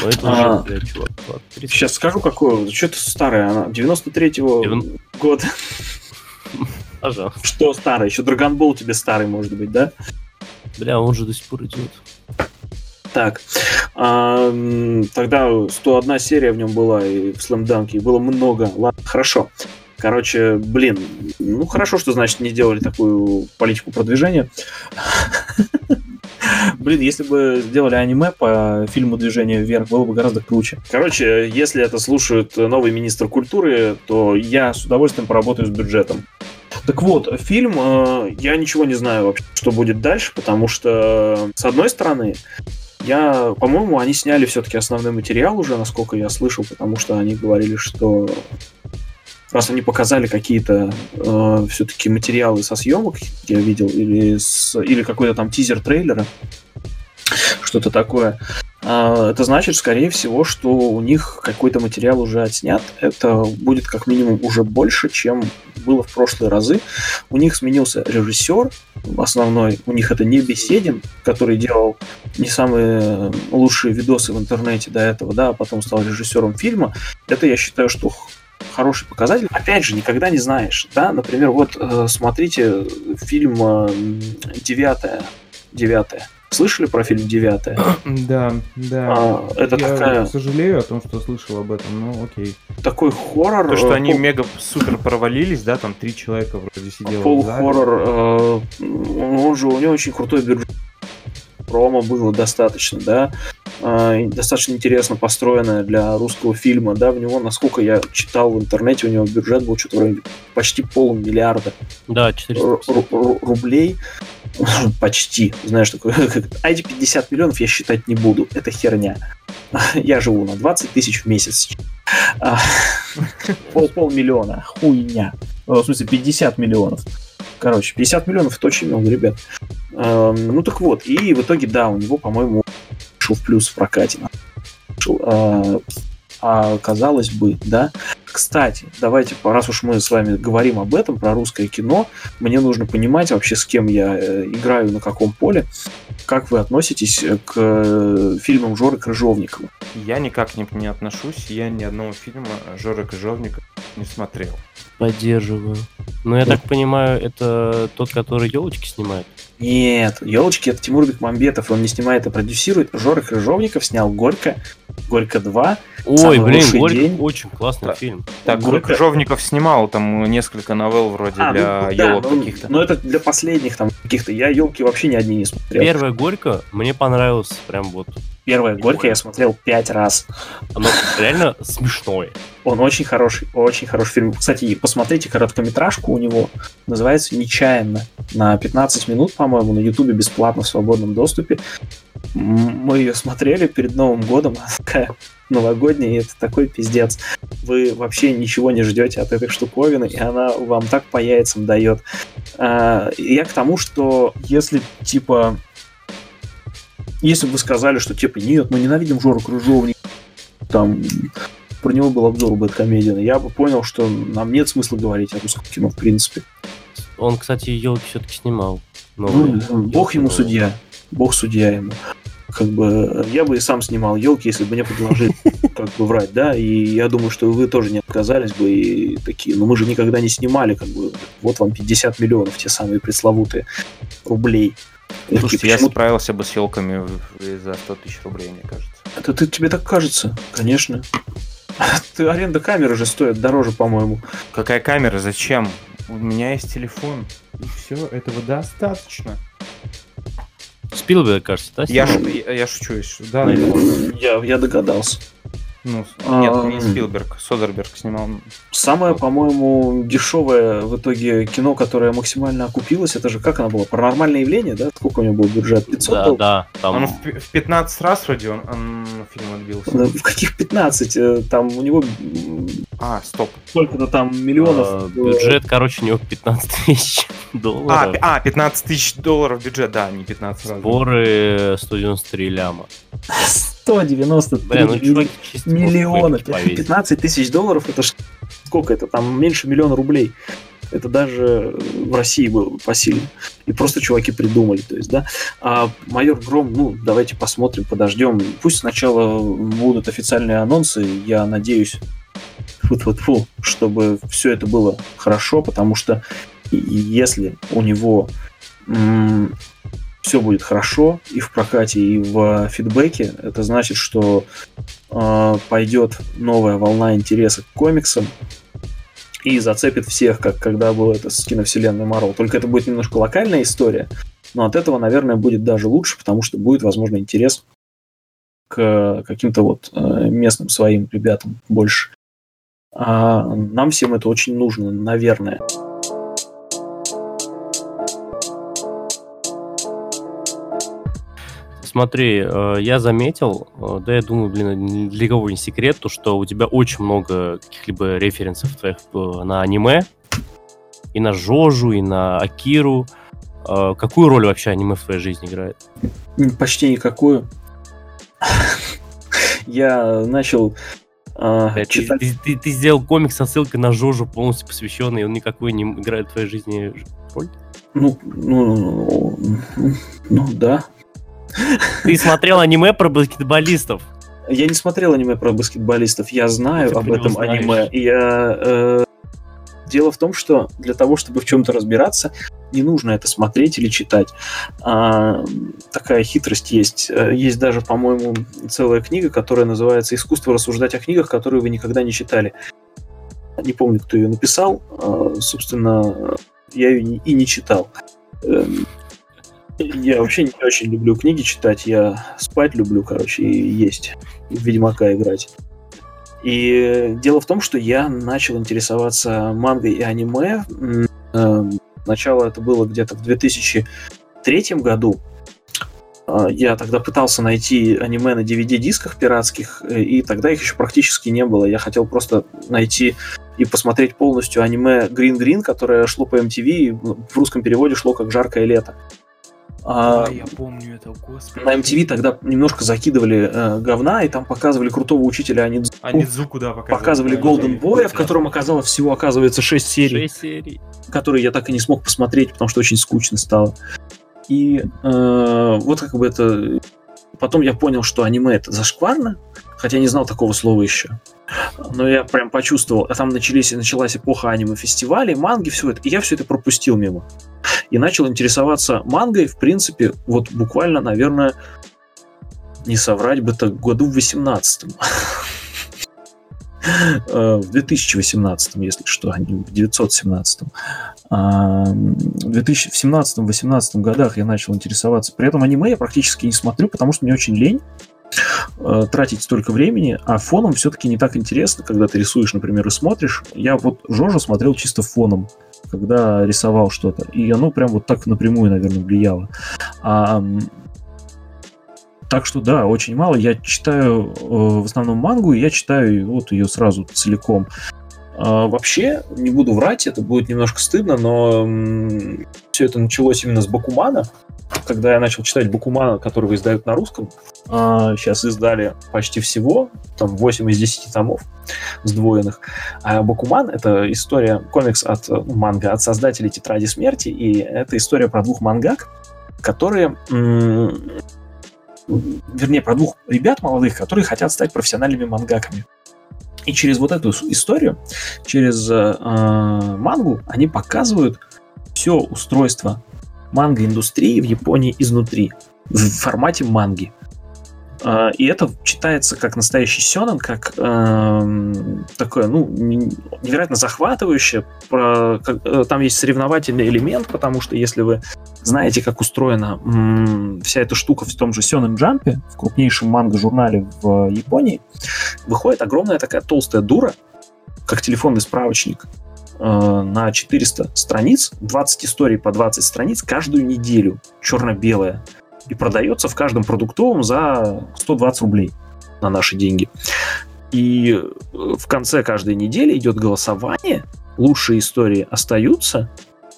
Но это А. уже, блядь, чувак. ладно, 30. Сейчас скажу, какое. Что-то старое. Она 93-го Девян- года. Пожалуйста. Что старое? Еще Драгонбол тебе старый, может быть, да? Бля, он же до сих пор идет. Так. А, тогда 101 серия в нем была, и в Слэмданке, и было много. Ладно, хорошо. Короче, блин, ну хорошо, что значит не делали такую политику продвижения. Блин, если бы сделали аниме по фильму «Движение вверх», было бы гораздо круче. Короче, если это слушает новый министр культуры, то я с удовольствием поработаю с бюджетом. Так вот, фильм, э, я ничего не знаю вообще, что будет дальше, потому что, с одной стороны, я, по-моему, они сняли все-таки основной материал уже, насколько я слышал, потому что они говорили, что раз они показали какие-то э, все-таки материалы со съемок, я видел, или, с, или какой-то там тизер трейлера, что-то такое, это значит, скорее всего, что у них какой-то материал уже отснят. Это будет как минимум уже больше, чем было в прошлые разы. У них сменился режиссер основной. У них это не Беседин, который делал не самые лучшие видосы в интернете до этого, да, а потом стал режиссером фильма. Это я считаю, что хороший показатель. Опять же, никогда не знаешь, да. Например, вот э, смотрите фильм э, «Девятая». Слышали про фильм «Девятая»? Да, да. А, это Я такая, сожалею о том, что слышал об этом, но окей. такой хоррор. То, что э, они пол- мега супер провалились, да, там три человека вроде сидело полухоррор. э, Он же у него очень крутой бюджет. Промо было достаточно, да. э, Достаточно интересно построенное для русского фильма, да. В него, насколько я читал в интернете, у него бюджет был что-то вроде почти полумиллиарда Да, 400. ру- ру- ру- рублей. Почти, знаешь, такое. А эти 50 миллионов я считать не буду. Это херня. Я живу на 20 тысяч в месяц. А, Пол, полмиллиона. Хуйня. О, В смысле, 50 миллионов. Короче, 50 миллионов это очень много, ребят. Эм, Ну так вот, и в итоге, да, у него, по-моему, шел в плюс в прокате. А, а казалось бы, да. Кстати, давайте, раз уж мы с вами говорим об этом, про русское кино, мне нужно понимать вообще, с кем я э, играю, на каком поле. Как вы относитесь э, к э, фильмам Жоры Крыжовникова? Я никак не, не отношусь, я ни одного фильма Жоры Крыжовника не смотрел. Поддерживаю. Ну, я так понимаю, это тот, который елочки снимает. Нет, елочки это Тимур Бекмамбетов, он не снимает, а продюсирует. Жора Крыжовников снял Горько. Горько 2. Ой, блин, Горько день. очень классный Да. фильм. Так, Горько- Крыжовников снимал там несколько новелл вроде А, для ну, да, елок ну, каких-то. Но это для последних там каких-то. Я елки вообще ни одни не смотрел. Первая Горько мне понравилось прям вот. Первое Горько я смотрел пять раз. Оно реально смешное. Он очень хороший, очень хороший фильм. Кстати, посмотрите короткометражку у него. Называется «Нечаянно». На 15 минут, по-моему, на Ютубе бесплатно в свободном доступе. Мы ее смотрели перед Новым годом. Она такая новогодняя, и это такой пиздец. Вы вообще ничего не ждете от этой штуковины, и она вам так по яйцам дает. А, Я к тому, что если, типа, если бы вы сказали, что, типа, нет, мы ненавидим Жору Крыжовника, там, про него был обзор Бэткомедиана, я бы понял, что нам нет смысла говорить о русском кино, в принципе. Он, кстати, елки все-таки снимал. Ну, бог ему судья. Бог судья ему. Как бы я бы и сам снимал елки, если бы мне предложили как бы врать, да, и я думаю, что вы тоже не отказались бы и такие, ну мы же никогда не снимали, как бы, вот вам 50 миллионов, те самые пресловутые рублей. Слушайте, я «Почему справился бы с елками за 100 тысяч рублей, мне кажется. Это ты, тебе так кажется, конечно. Ты, аренда камеры же стоит дороже, по-моему. Какая камера? Зачем? У меня есть телефон. И все, этого достаточно. Спилберг, кажется, да? Я, я, я шучу. шу- Да. Я, я догадался. Ну, А, нет, не Спилберг, Содерберг снимал. Самое, по-моему, дешевое в итоге кино, которое максимально окупилось, это же как оно было? Паранормальное явление, да? Сколько у него был бюджет? 500 Да, долларов? да. Там Он в, в 15 раз вроде он, он фильм отбился. Да, В каких 15? Э, Там у него А, стоп. сколько-то там э, миллионов. было. бюджет, короче, у него 15 тысяч А, долларов. пи- а, 15 тысяч долларов бюджет, да, не 15 раз. Сборы 193 ляма. 193 Бля, ну чуваки миллиона. просто повесили. 15 тысяч долларов, это сколько это? Там меньше миллиона рублей. Это даже в России было посильно. И просто чуваки придумали, то есть, да. А майор Гром, ну, давайте посмотрим, подождем. Пусть сначала будут официальные анонсы, я надеюсь, фу чтобы все это было хорошо, потому что если у него все будет хорошо и в прокате, и в фидбэке, это значит, что э, пойдет новая волна интереса к комиксам и зацепит всех, как когда было это с киновселенной Марвел. Только это будет немножко локальная история, но от этого, наверное, будет даже лучше, потому что будет, возможно, интерес к каким-то вот э, местным своим ребятам больше. А нам всем это очень нужно, наверное. Смотри, э, я заметил, э, да я думаю, блин, для кого не секрет, то, что у тебя очень много каких-либо референсов твоих э, на аниме, и на Жожу, и на Акиру. Э, Какую роль вообще аниме в твоей жизни играет? Почти никакую. Я начал э, читать... ты- ты- ты сделал комикс со ссылкой на Жожу, полностью посвященный, и он никакой не играет в твоей жизни роль? Ну, ну, ну, ну, да. Ты смотрел аниме про баскетболистов? Я не смотрел аниме про баскетболистов, я знаю Ты об этом знаешь. аниме. Я, э, Дело в том, что для того, чтобы в чем-то разбираться, не нужно это смотреть или читать. А, такая хитрость есть. Э, Есть даже, по-моему, целая книга, которая называется «Искусство рассуждать о книгах, которые вы никогда не читали». Не помню, кто ее написал. А, Собственно, я ее и не читал. Эм, Я вообще не очень люблю книги читать, я спать люблю, короче, и есть, и в Ведьмака играть. И дело в том, что я начал интересоваться мангой и аниме. М, э, Сначала это было где-то в 2003 году. А, Я тогда пытался найти аниме на DVD-дисках пиратских, э, и тогда их еще практически не было. Я хотел просто найти и посмотреть полностью аниме Green Green, которое шло по MTV, и в русском переводе шло как «Жаркое лето». А, я помню это, господи. на MTV тогда немножко закидывали э, говна, и там показывали крутого учителя Анидзу. А Нидзуку, да, показывали. Показывали Golden Boy, в котором оказалось всего, оказывается, 6 серий, Шесть серий. которые я так и не смог посмотреть, потому что очень скучно стало. И э, вот как бы это... Потом я понял, что аниме это зашкварно, хотя не знал такого слова еще. Но я прям почувствовал, а там начались, началась эпоха аниме-фестивалей, манги, все это, и я все это пропустил мимо. И начал интересоваться мангой, в принципе, вот буквально, наверное, не соврать бы так году в 18 Э, в 2018, если что, а не в 917. А, в 2017-2018 годах я начал интересоваться. При этом аниме я практически не смотрю, потому что мне очень лень э, тратить столько времени, а фоном все-таки не так интересно, когда ты рисуешь, например, и смотришь. Я вот Жожа смотрел чисто фоном, когда рисовал что-то, и оно прям вот так напрямую, наверное, влияло. А так что да, очень мало. Я читаю э, в основном мангу, и я читаю вот ее сразу целиком. А, вообще, не буду врать, это будет немножко стыдно, но м, все это началось именно с Бакумана. Когда я начал читать Бакумана, которого издают на русском, а, сейчас издали почти всего, там 8 из 10 томов сдвоенных. А Бакуман — это история, комикс от ну, манга, от создателей Тетради Смерти, и это история про двух мангак, которые вернее, про двух ребят молодых, которые хотят стать профессиональными мангаками. И через вот эту историю, через э, мангу, они показывают все устройство манго-индустрии в Японии изнутри, в формате манги. А, и это читается как настоящий сёнэн, как э, такое, ну, невероятно захватывающее. Про, как, э, там есть соревновательный элемент, потому что если вы знаете, как устроена м, вся эта штука в том же Сёнэн Джампе, в крупнейшем манго-журнале в Японии, выходит огромная такая толстая дура, как телефонный справочник, на 400 страниц, 20 историй по 20 страниц каждую неделю, черно-белая и продается в каждом продуктовом за 120 рублей на наши деньги. И э, в конце каждой недели идет голосование, лучшие истории остаются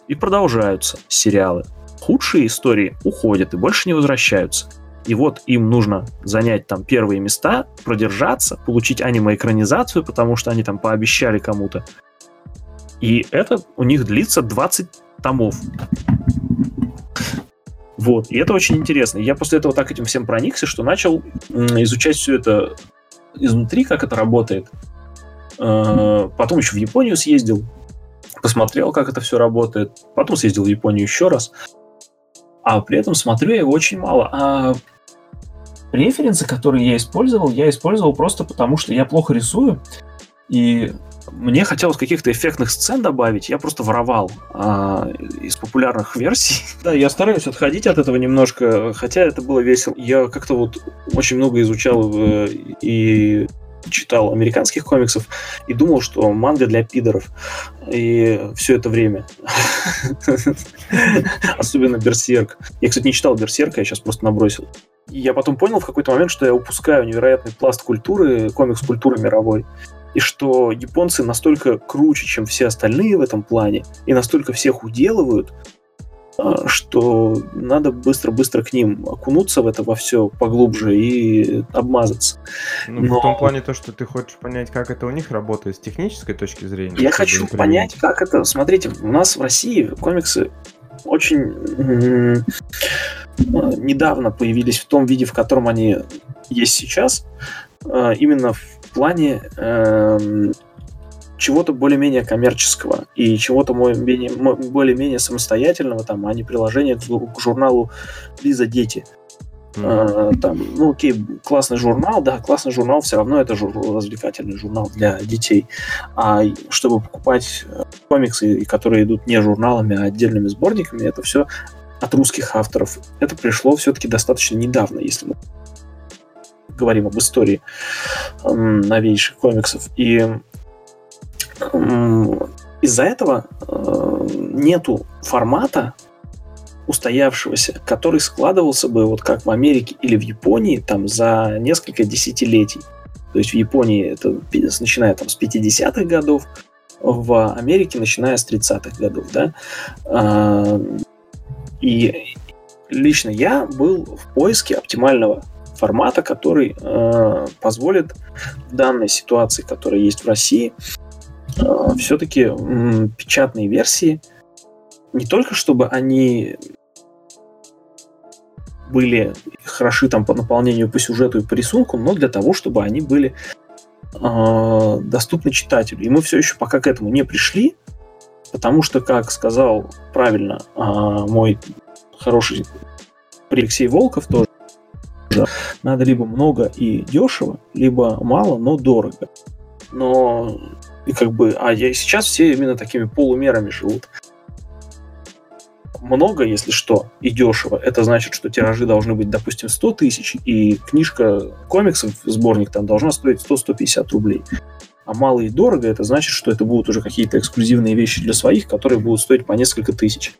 и продолжаются сериалы. Худшие истории уходят и больше не возвращаются. И вот им нужно занять там первые места, продержаться, получить аниме-экранизацию, потому что они там пообещали кому-то. И это у них длится 20 томов. Вот, и это очень интересно. Я после этого так этим всем проникся, что начал изучать все это изнутри, как это работает. Э, потом еще в Японию съездил, посмотрел, как это все работает. Потом съездил в Японию еще раз. А при этом смотрю я его очень мало. А референсы, которые я использовал, я использовал просто потому, что я плохо рисую. И мне хотелось каких-то эффектных сцен добавить, я просто воровал а, из популярных версий. Да, я стараюсь отходить от этого немножко, хотя это было весело. Я как-то вот очень много изучал э, и читал американских комиксов и думал, что манга для пидоров. И все это время. Особенно Берсерк. Я, кстати, не читал Берсерка, я сейчас просто набросил. И я потом понял в какой-то момент, что я упускаю невероятный пласт культуры, комикс-культуры мировой и что японцы настолько круче, чем все остальные в этом плане, и настолько всех уделывают, а, что надо быстро-быстро к ним окунуться в это во все поглубже и обмазаться. Ну, Но... в том плане то, что ты хочешь понять, как это у них работает с технической точки зрения. Я хочу понять, как это... Смотрите, у нас в России комиксы очень недавно появились в том виде, в котором они есть сейчас, а, именно в плане э, чего-то более-менее коммерческого и чего-то более-менее самостоятельного, там, а не приложение к, журналу Лиза Дети. Mm-hmm. Там, ну окей, классный журнал, да, классный журнал, все равно это жур, развлекательный журнал для детей. А чтобы покупать э, комиксы, которые идут не журналами, а отдельными сборниками, это все от русских авторов. Это пришло все-таки достаточно недавно, если мы говорим об истории новейших комиксов. И из-за этого э, нету формата устоявшегося, который складывался бы вот как в Америке или в Японии там за несколько десятилетий. То есть в Японии это начиная там с 50-х годов, в Америке начиная с 30-х годов, да. А, и лично я был в поиске оптимального формата, который э, позволит в данной ситуации, которая есть в России, э, все-таки э, печатные версии не только чтобы они были хороши там по наполнению, по сюжету и по рисунку, но для того, чтобы они были э, доступны читателю. И мы все еще пока к этому не пришли, потому что, как сказал правильно э, мой хороший Алексей Волков тоже, Надо либо много и дешево, либо мало, но дорого. Но и как бы, а я, сейчас все именно такими полумерами живут. Много, если что, и дешево. Это значит, что тиражи должны быть, допустим, 100 тысяч, и книжка комиксов, сборник там должна стоить 100-150 рублей. А мало и дорого, это значит, что это будут уже какие-то эксклюзивные вещи для своих, которые будут стоить по несколько тысяч.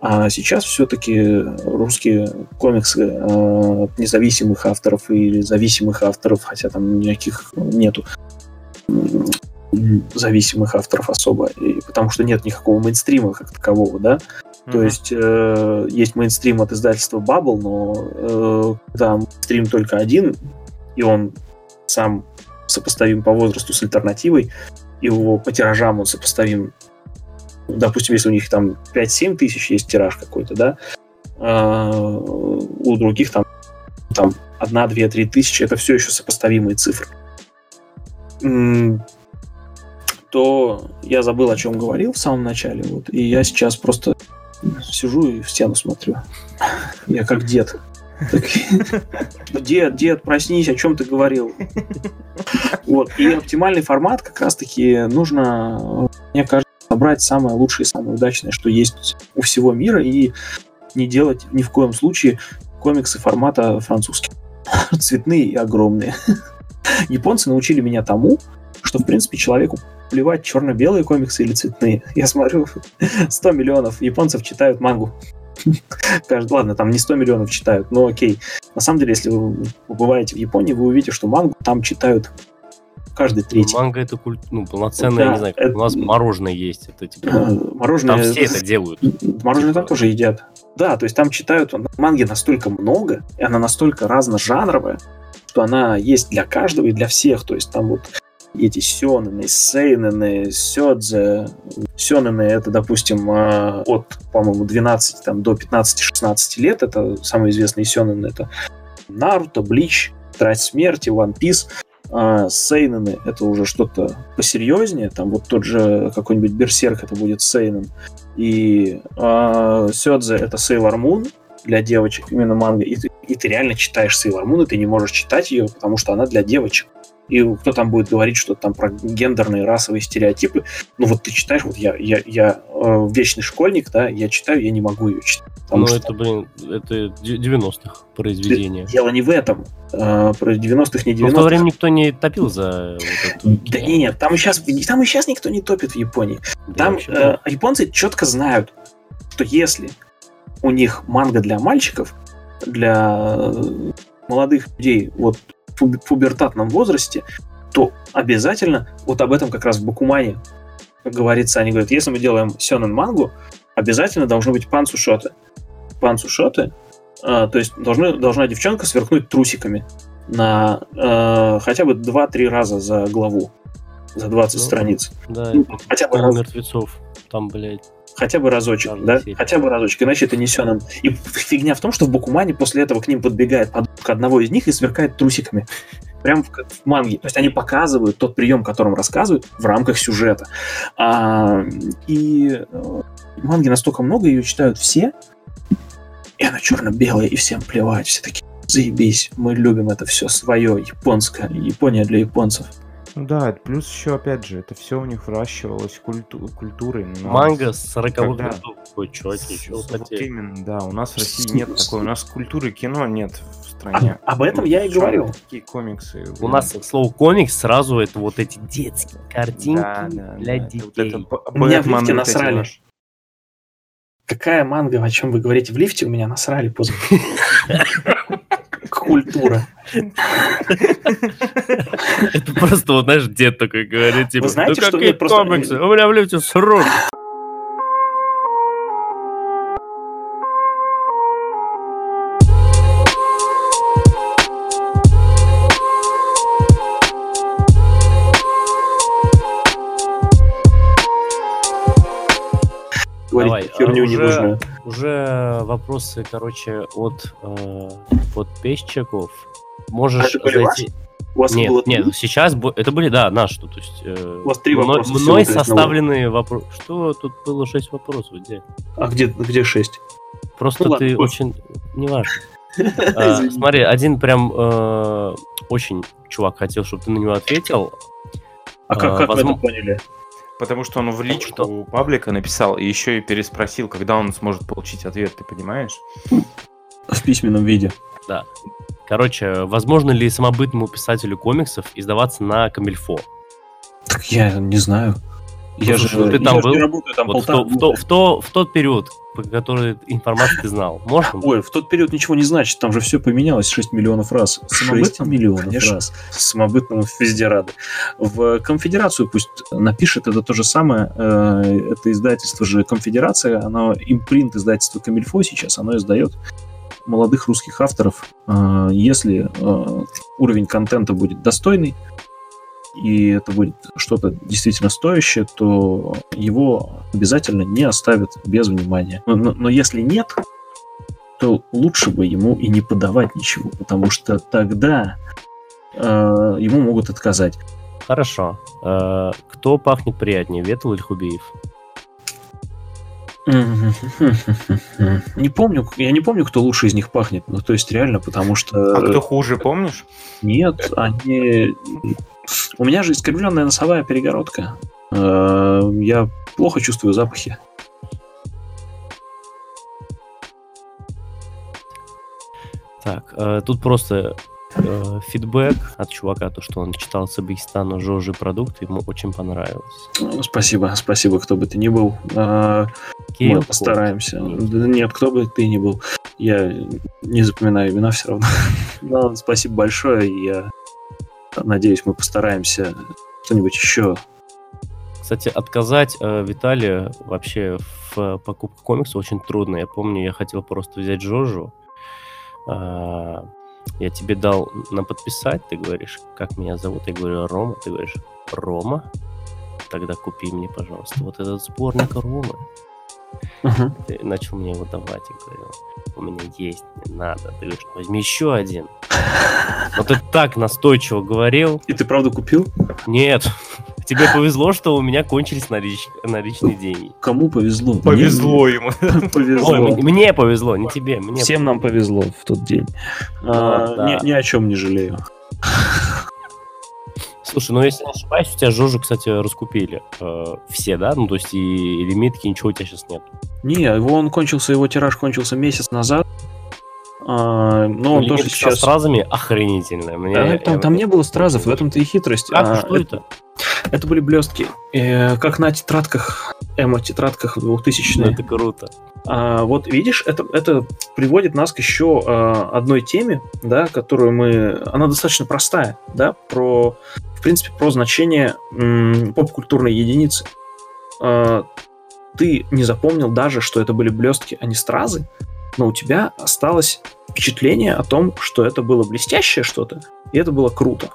А сейчас все-таки русские комиксы э, от независимых авторов или зависимых авторов, хотя там никаких нету зависимых авторов особо, и, потому что нет никакого мейнстрима как такового, да. Mm-hmm. То есть э, есть мейнстрим от издательства Bubble, но э, там стрим только один, и он сам сопоставим по возрасту с альтернативой, его по тиражам он сопоставим допустим, если у них там 5-7 тысяч есть тираж какой-то, да, а, у других там, там 1, 2, 3 тысячи, это все еще сопоставимые цифры. То я забыл, о чем говорил в самом начале, вот, и я сейчас просто сижу и в стену смотрю. Я как дед. Дед, дед, проснись, о чем ты говорил? Вот. И оптимальный формат как раз-таки нужно, мне кажется, собрать самое лучшее самое удачное, что есть у всего мира, и не делать ни в коем случае комиксы формата французских. Цветные и огромные. Японцы научили меня тому, что, в принципе, человеку плевать, черно-белые комиксы или цветные. Я смотрю, 100 миллионов японцев читают мангу. Ладно, там не 100 миллионов читают, но окей. На самом деле, если вы побываете в Японии, вы увидите, что мангу там читают каждый третий. Манго это культ, ну, полноценное, да, не знаю, это... у нас мороженое есть. Это типа. Мороженое. Там все это делают. Мороженое там тоже едят. Да, то есть там читают манги настолько много, и она настолько разножанровая, что она есть для каждого и для всех. То есть там вот эти сёнены, сейнены, сёдзе. Сёнены это, допустим, а, от, по-моему, 12 там, до 15-16 лет. Это самые известные сёнены. Это Наруто, Блич, Тетрадь смерти, One Piece. А Сейнены это уже что-то посерьезнее, там вот тот же какой-нибудь Берсерк это будет Сейнен. И а, Сёдзе это Сейлор Мун для девочек, именно манга. И ты, и ты реально читаешь Сейлор Мун, и ты не можешь читать ее, потому что она для девочек и кто там будет говорить что-то там про гендерные, расовые стереотипы. Ну вот ты читаешь, вот я, я, я э, вечный школьник, да, я читаю, я не могу ее читать. Ну что... это, блин, это 90-х произведение. Дело не в этом. Э, про 90-х, не 90-х. Но в то время никто не топил за вот. Да не, нет, там и сейчас, там и сейчас никто не топит в Японии. Да, там э, японцы четко знают, что если у них манга для мальчиков, для э, молодых людей, вот пубертатном возрасте, то обязательно, вот об этом как раз в Бакумане говорится, они говорят, если мы делаем сёнэн мангу, обязательно должны быть панцушоты. Панцушоты, э, то есть должны, должна девчонка сверкнуть трусиками на э, хотя бы 2-3 раза за главу, за 20 ну, страниц. Да, ну, хотя бы раз... мертвецов, там, блядь. Хотя бы разочек, Там да? Хотя бы разочек, иначе это не сёнэн. И фигня в том, что в Бакумане после этого к ним подбегает подушка одного из них и сверкает трусиками. Прям в, в манге. То есть они показывают тот прием, которым рассказывают в рамках сюжета. А, и э, манги настолько много, ее читают все, и она черно-белая, и всем плевать. Все такие, заебись, мы любим это все свое, японское, Япония для японцев. Ну да, плюс еще, опять же, это все у них выращивалось культу- культурой. Но Манго с 40 когда... годов. Ой, чуваки, что вот именно, да, у нас в России нет такой, у нас культуры кино нет в стране. А, об этом я и говорил. Такие комиксы. У да. нас слово комикс сразу это вот эти детские картинки да, да, для да. детей. Вот это, Меня в лифте насрали. Какая манга, о чем вы говорите? В лифте у меня насрали поздно. Культура. Это просто, вот, знаешь, дед такой говорит, типа, ну какие комиксы? У меня в лифте Уже вопросы, короче, от э, подписчиков. Можешь а зайти... У вас нет, было нет, сейчас это были, да, наши, то есть э, У вас три мной, вопроса мной составленные вопросы. Что тут было шесть вопросов, где? А где, где шесть? Просто ну, ты ладно, очень... Неважно. А, Извини. Смотри, один прям э, очень чувак хотел, чтобы ты на него ответил. А как, а, как вы это возможно- поняли? Потому что он в личку паблика написал и еще и переспросил, когда он сможет получить ответ, ты понимаешь? В письменном виде. Короче, возможно ли самобытному писателю комиксов издаваться на Камильфо? Так я не знаю. Я же, ну ты там был? работаю там Вот в, полтора то- в то- в то- в тот период, по который информацию ты знал. Можно? Ой, в тот период ничего не значит, там же все поменялось 6 миллионов раз. 6 Самобытным? миллионов Конечно. раз. Самобытному везде рады. В конфедерацию пусть напишет это то же самое. э, Это издательство же конфедерация, оно импринт издательства Камильфо сейчас, оно издает молодых русских авторов. Э, Если э, уровень контента будет достойный, и это будет что-то действительно стоящее, то его обязательно не оставят без внимания. Но, но- но если нет, то лучше бы ему и не подавать ничего, потому что тогда э, ему могут отказать. Хорошо. Э, кто пахнет приятнее, Ветл или Хубиев? Не помню, я не помню, кто лучше из них пахнет. Ну, то есть реально, потому что А кто хуже, помнишь? нет, они. У меня же искривленная носовая перегородка. Э, Я плохо чувствую запахи. Так, э, тут просто э, фидбэк от чувака, то, что он читал с Узбекистана Жожи продукты, ему очень понравилось. Ну, Спасибо, спасибо, кто бы ты ни был. Кирилл Мы постараемся. Да Нет, кто бы ты ни был. Я не запоминаю имена все равно. Но спасибо большое. Я надеюсь, мы постараемся что-нибудь еще. Кстати, отказать э, Виталию вообще в покупке комикса очень трудно. Я помню, я хотел просто взять Жожу. А, я тебе дал на подписать, ты говоришь, как меня зовут? Я говорю, Рома. Ты говоришь, Рома? Тогда купи мне, пожалуйста, вот этот сборник Ромы. Ты начал мне его давать и говорил, у меня есть, не надо. Ты говоришь, возьми еще один. Но ты так настойчиво говорил. И ты правда купил? Нет, тебе повезло, что у меня кончились налич- наличные деньги. Кому повезло? Повезло ему. Мне повезло. Ой, мне повезло, не тебе, мне. Всем нам повезло в тот день. А, Вот, да. ни, ни о чем не жалею. Слушай, ну если не ошибаюсь, у тебя Жожу, кстати, раскупили. Э, все, да? Ну, то есть и, и лимитки, ничего у тебя сейчас нет. Не, его он кончился, его тираж кончился месяц назад. А, но он тоже сейчас... стразами охренительная. Мне, Да, там, там не было стразов, в этом-то и хитрость. Как, А, что это? Это были блестки. Э, как на тетрадках, эмо-тетрадках 2000 Ну, это круто. А, вот видишь, это, это приводит нас к еще а, одной теме, да, которую мы... Она достаточно простая, да, про, в принципе, про значение поп-культурной единицы. А, ты не запомнил даже, что это были блестки, а не стразы, но у тебя осталось впечатление о том, что это было блестящее что-то, и это было круто.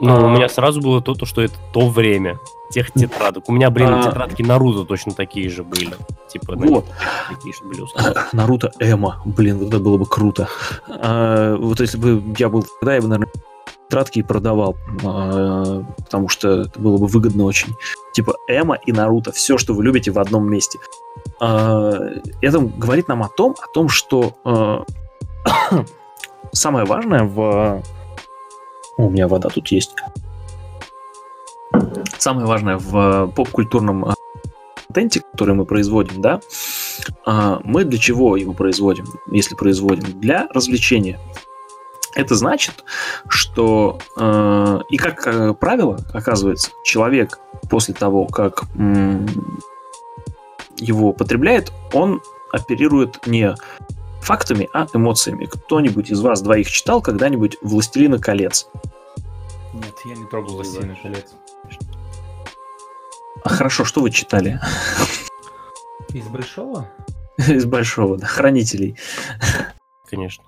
Ну, у А. меня сразу было то, то, что это то время тех тетрадок. У меня, блин, А. тетрадки Наруто точно такие же были. Типа, Вот. такие же блюз. Наруто Эма, блин, это было бы круто. А, вот если бы я был тогда, я бы, наверное, тетрадки и продавал, а, потому что это было бы выгодно очень. Типа Эма и Наруто, все, что вы любите в одном месте. А, это говорит нам о том, о том, что а, самое важное в... У меня вода тут есть. Самое важное в поп-культурном контенте, который мы производим, да, мы для чего его производим, если производим? Для развлечения. Это значит, что э, и как э, правило, оказывается, человек после того, как м, его потребляет, он оперирует не фактами, а эмоциями. Кто-нибудь из вас двоих читал когда-нибудь «Властелина колец»? Нет, я не трогал «Властелина колец». А хорошо, что вы читали? Из Большого? Из большого, да, «Хранителей». Конечно.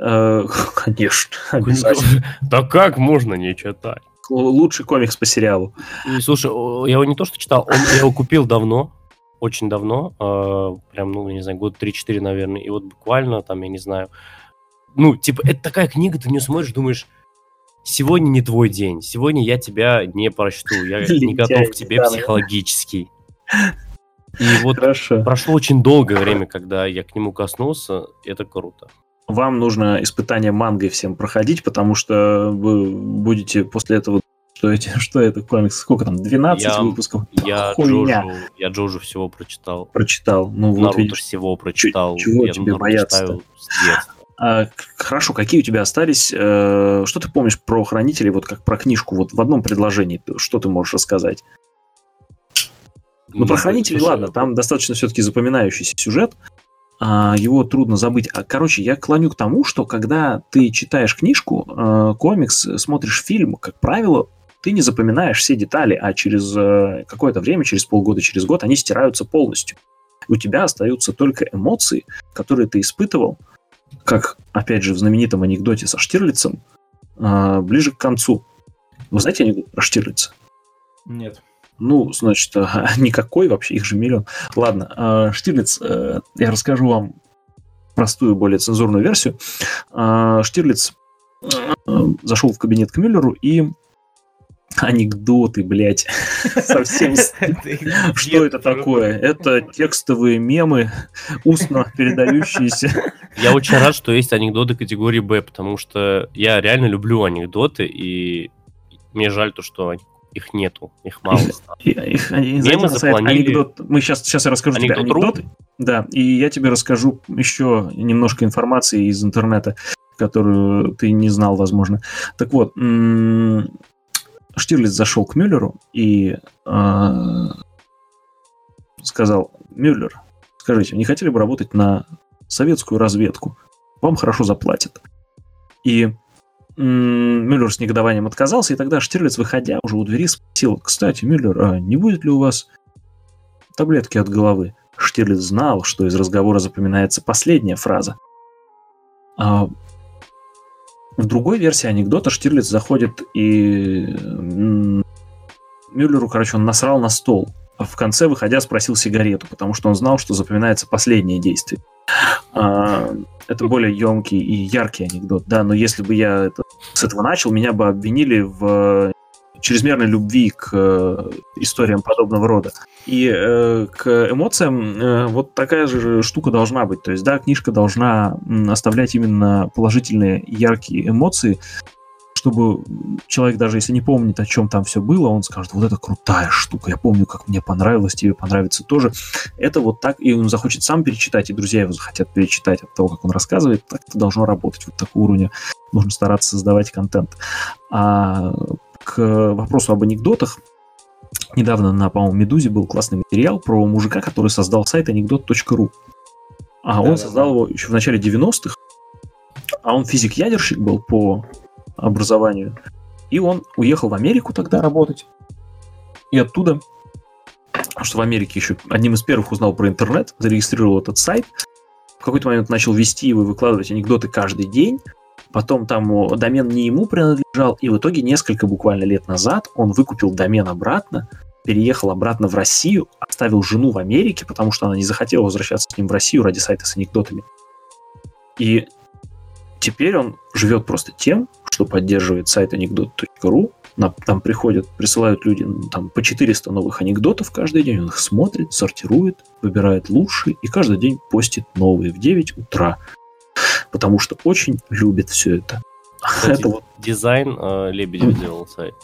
Э, Конечно, обязательно. Да как можно не читать? Лучший комикс по сериалу. И, Слушай, я его не то что читал, он, я его купил давно, очень давно, э, прям, ну, не знаю, год 3-4, наверное, и вот буквально там, я не знаю, ну, типа, это такая книга, ты не смотришь, думаешь, сегодня не твой день, сегодня я тебя не прочту, я не готов к тебе психологически. И вот Хорошо. прошло очень долгое время, когда я к нему коснулся, это круто. Вам нужно испытание мангой всем проходить, потому что вы будете после этого что, эти, что это комикс? Сколько там? 12 Я- выпусков? Я Хуйня. Я Джоджо всего прочитал. Прочитал. Ну вот Наруто видишь. всего прочитал. чего я тебе детства. А, хорошо, какие у тебя остались? э, что ты помнишь про хранителей, вот как про книжку, вот в одном предложении, что ты можешь рассказать? Ну, про Нет, хранителей, ладно, там достаточно все-таки запоминающийся сюжет, его трудно забыть. А, короче, я клоню к тому, что когда ты читаешь книжку, э, комикс, смотришь фильм, как правило, ты не запоминаешь все детали, а через э, какое-то время, через полгода, через год, они стираются полностью. У тебя остаются только эмоции, которые ты испытывал, как, опять же, в знаменитом анекдоте со Штирлицем, ближе к концу. Вы знаете анекдот про Штирлица? Нет. Ну, значит, а, никакой вообще, их же миллион. Ладно, а, Штирлиц, э, я расскажу вам простую, более цензурную версию. А, Штирлиц э, зашел в кабинет к Мюллеру и анекдоты, блядь, совсем... Что это такое? Это текстовые мемы, устно передающиеся. Я очень рад, что есть анекдоты категории Б, потому что я реально люблю анекдоты, и мне жаль то, что они- их нету, их мало их- они- Мемы запланили. анекдот. Мы сейчас, сейчас я расскажу тебе Анекдот.ру? анекдоты. Да, и я тебе расскажу еще немножко информации из интернета, которую ты не знал, возможно. Так вот, Штирлиц зашел к Мюллеру и э, сказал, Мюллер, скажите, не хотели бы работать на советскую разведку? Вам хорошо заплатят. И Мюллер с негодованием отказался, и тогда Штирлиц, выходя уже у двери, спросил, кстати, Мюллер, а не будет ли у вас таблетки от головы? Штирлиц знал, что из разговора запоминается последняя фраза. А в другой версии анекдота Штирлиц заходит и Мюллеру, короче, он насрал на стол. А в конце, выходя, спросил сигарету, потому что он знал, что запоминается последнее действие. А, это более емкий и яркий анекдот, да, но если бы я это- с этого начал, меня бы обвинили в чрезмерной любви к э, историям подобного рода. И э, к эмоциям э, вот такая же штука должна быть. То есть, да, книжка должна оставлять именно положительные, яркие эмоции, чтобы человек, даже если не помнит, о чем там все было, он скажет, вот это крутая штука, я помню, как мне понравилось, тебе понравится тоже. Это вот так, и он захочет сам перечитать, и друзья его захотят перечитать от того, как он рассказывает, так это должно работать. Вот такого уровня нужно стараться создавать контент. А к вопросу об анекдотах, недавно на, по-моему, Медузе был классный материал про мужика, который создал сайт анекдот.ру. А он Да-да-да. создал его еще в начале 90-х, а он физик-ядерщик был по образованию. И он уехал в Америку тогда работать. И оттуда, что в Америке еще одним из первых узнал про интернет, зарегистрировал этот сайт. В какой-то момент начал вести его и выкладывать анекдоты каждый день. Потом там домен не ему принадлежал, и в итоге несколько буквально лет назад он выкупил домен обратно, переехал обратно в Россию, оставил жену в Америке, потому что она не захотела возвращаться с ним в Россию ради сайта с анекдотами. И теперь он живет просто тем, что поддерживает сайт анекдот.ру. Там приходят, присылают люди ну, там, по 400 новых анекдотов каждый день. Он их смотрит, сортирует, выбирает лучшие и каждый день постит новые в 9 утра. Потому что очень любит все это. Кстати, Это вот Дизайн э, Лебедев делал сайт.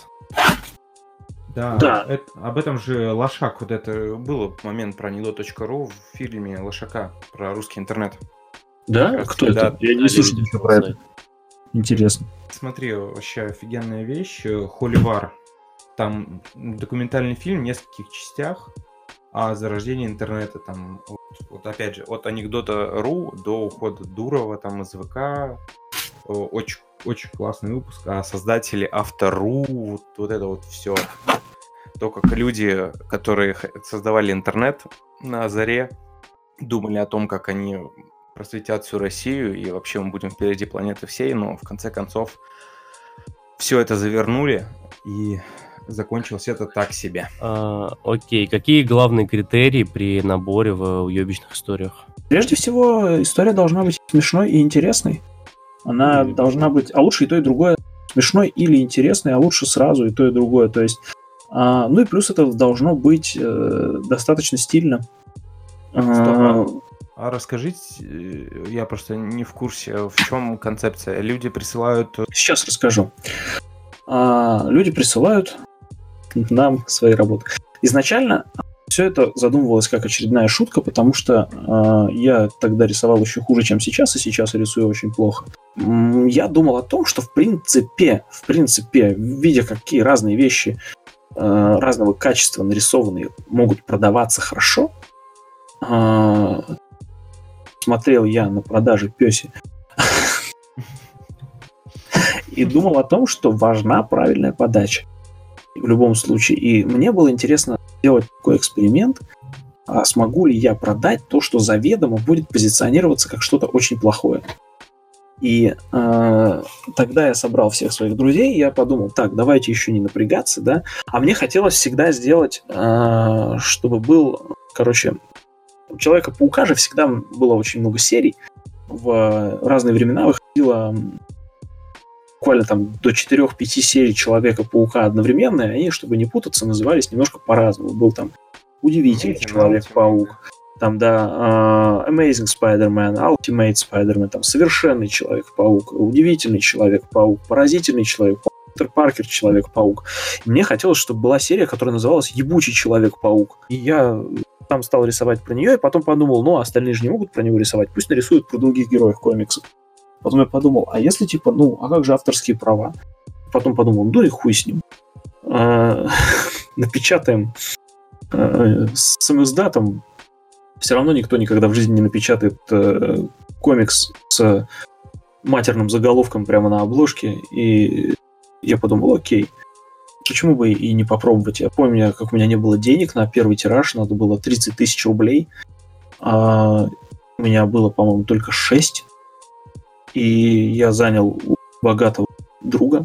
Да, Да. это- об этом же Лошак, вот это был момент про анекдот.ру в фильме Лошака про русский интернет. да? Кто это? Я не Да, слышал ничего про это. Интересно. Смотри, вообще офигенная вещь. Холивар. Там документальный фильм в нескольких частях о зарождении интернета. Там, вот, вот опять же, от анекдота РУ до ухода Дурова там из ВК. Очень, очень классный выпуск. А создатели автору, вот, вот это вот все. То, как люди, которые создавали интернет на заре, думали о том, как они просветят всю Россию, и вообще мы будем впереди планеты всей, но в конце концов все это завернули, и закончилось это так себе. А, окей, какие главные критерии при наборе в уебищных историях? Прежде всего, история должна быть смешной и интересной. Она Или- должна быть, а лучше и то, и другое. Смешной или интересной, а лучше сразу и то, и другое. То есть, а, ну и плюс это должно быть э, достаточно стильно. А, А расскажите, э, я просто не в курсе, в чем концепция. Люди присылают... Сейчас расскажу. А, люди присылают нам свои работы. Изначально все это задумывалось как очередная шутка, потому что э, я тогда рисовал еще хуже, чем сейчас, и сейчас рисую очень плохо. Я думал о том, что в принципе, в принципе, видя какие разные вещи э, разного качества нарисованные могут продаваться хорошо, э, смотрел я на продаже песи и думал о том, что важна правильная подача в любом случае. И мне было интересно сделать такой эксперимент, а смогу ли я продать то, что заведомо будет позиционироваться как что-то очень плохое. И э, тогда я собрал всех своих друзей, и я подумал, так, давайте еще не напрягаться, да. А мне хотелось всегда сделать, э, чтобы был, короче, у Человека-паука же всегда было очень много серий. В разные времена выходило буквально там до 4-5 серий Человека-паука одновременно, и они, чтобы не путаться, назывались немножко по-разному. Был там Удивительный Человек-паук, там, да, э, Amazing Spider-Man, Ultimate Spider-Man, там, Совершенный Человек-паук, Удивительный Человек-паук, Поразительный Человек-паук, Питер Паркер Человек-паук. И мне хотелось, чтобы была серия, которая называлась Ебучий Человек-паук. И я там стал рисовать про нее, и потом подумал, ну, а остальные же не могут про него рисовать, пусть нарисуют про других героев комиксов. Потом я подумал, а если типа, ну, а как же авторские права? Потом подумал, ну и хуй с ним. А, Напечатаем э, с самоиздатом. Все равно никто никогда в жизни не напечатает э, комикс с матерным заголовком прямо на обложке. И я подумал, окей, почему бы и не попробовать? Я помню, как у меня не было денег на первый тираж, надо было 30 тысяч рублей. А у меня было, по-моему, только 6. И я занял у богатого друга.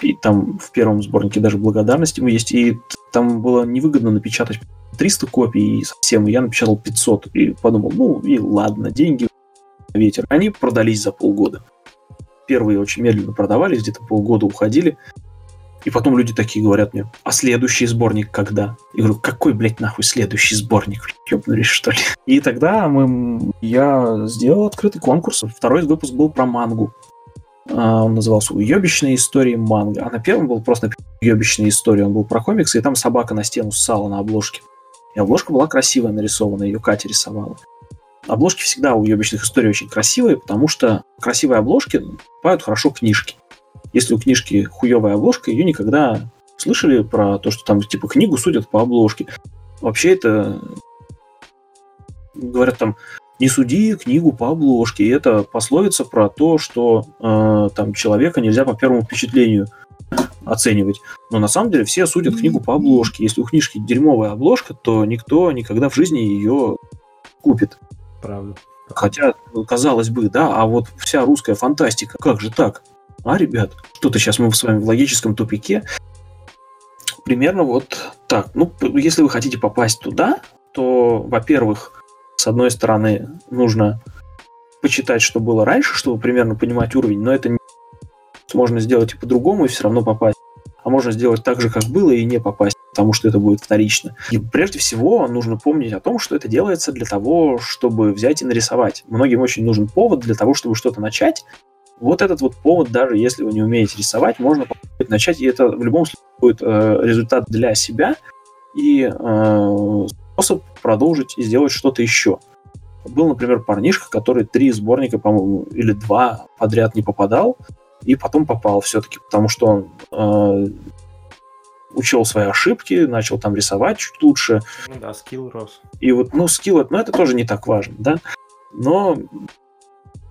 И там в первом сборнике даже благодарность ему есть. И там было невыгодно напечатать 300 копий и совсем. И я напечатал 500. И подумал, ну и ладно, деньги ветер. Они продались за полгода. Первые очень медленно продавались, где-то полгода уходили. И потом люди такие говорят мне, а следующий сборник когда? Я говорю, какой, блядь, нахуй следующий сборник? Ёбнулись, что ли? И тогда мы, я сделал открытый конкурс. Второй выпуск был про мангу. А, Он назывался «Уебищные истории манга». А на первом был просто «Уебищные истории». Он был про комиксы, и там собака на стену ссала на обложке. И обложка была красивая нарисована, ее Катя рисовала. Обложки всегда у уебищных историй очень красивые, потому что красивые обложки покупают хорошо книжки. Если у книжки хуевая обложка, ее никогда слышали про то, что там типа книгу судят по обложке. Вообще это говорят там не суди книгу по обложке. И это пословица про то, что э, там человека нельзя по первому впечатлению оценивать. Но на самом деле все судят книгу по обложке. Если у книжки дерьмовая обложка, то никто никогда в жизни ее купит. Правда. Хотя, казалось бы, да, а вот вся русская фантастика, как же так? А, ребят, что-то сейчас мы с вами в логическом тупике. Примерно вот так. Ну, если вы хотите попасть туда, то, во-первых, с одной стороны, нужно почитать, что было раньше, чтобы примерно понимать уровень, но это не- можно сделать и по-другому, и все равно попасть. А можно сделать так же, как было, и не попасть, потому что это будет вторично. И прежде всего нужно помнить о том, что это делается для того, чтобы взять и нарисовать. Многим очень нужен повод для того, чтобы что-то начать. Вот этот вот повод, даже если вы не умеете рисовать, можно начать, и это в любом случае будет э, результат для себя и э, способ продолжить и сделать что-то еще. Был, например, парнишка, который три сборника, по-моему, или два подряд не попадал, и потом попал все-таки, потому что он э, учел свои ошибки, начал там рисовать чуть лучше, Ну да, скилл рос. и вот, ну, скилл, ну, это тоже не так важно, да. Но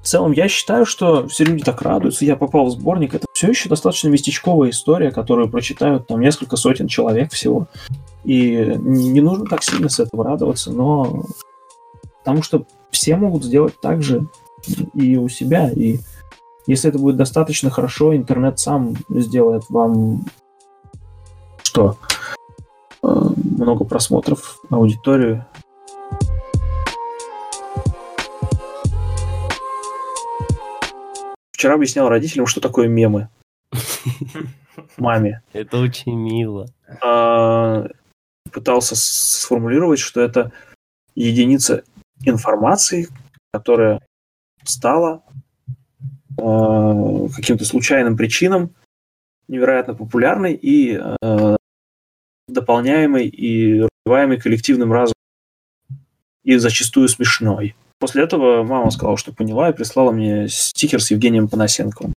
в целом я считаю, что все люди так радуются, я попал в сборник. Это все еще достаточно местечковая история, которую прочитают там несколько сотен человек всего. И не нужно так сильно с этого радоваться, но потому что все могут сделать так же и у себя. И если это будет достаточно хорошо, интернет сам сделает вам что? Э, Много просмотров, аудиторию, Вчера объяснял родителям, что такое мемы. Маме. Это очень мило. А, Пытался сформулировать, что это единица информации, которая стала э, каким-то случайным причинам невероятно популярной и э, дополняемой и развиваемой коллективным разумом и зачастую смешной. После этого мама сказала, что поняла, и прислала мне стикер с Евгением Панасенковым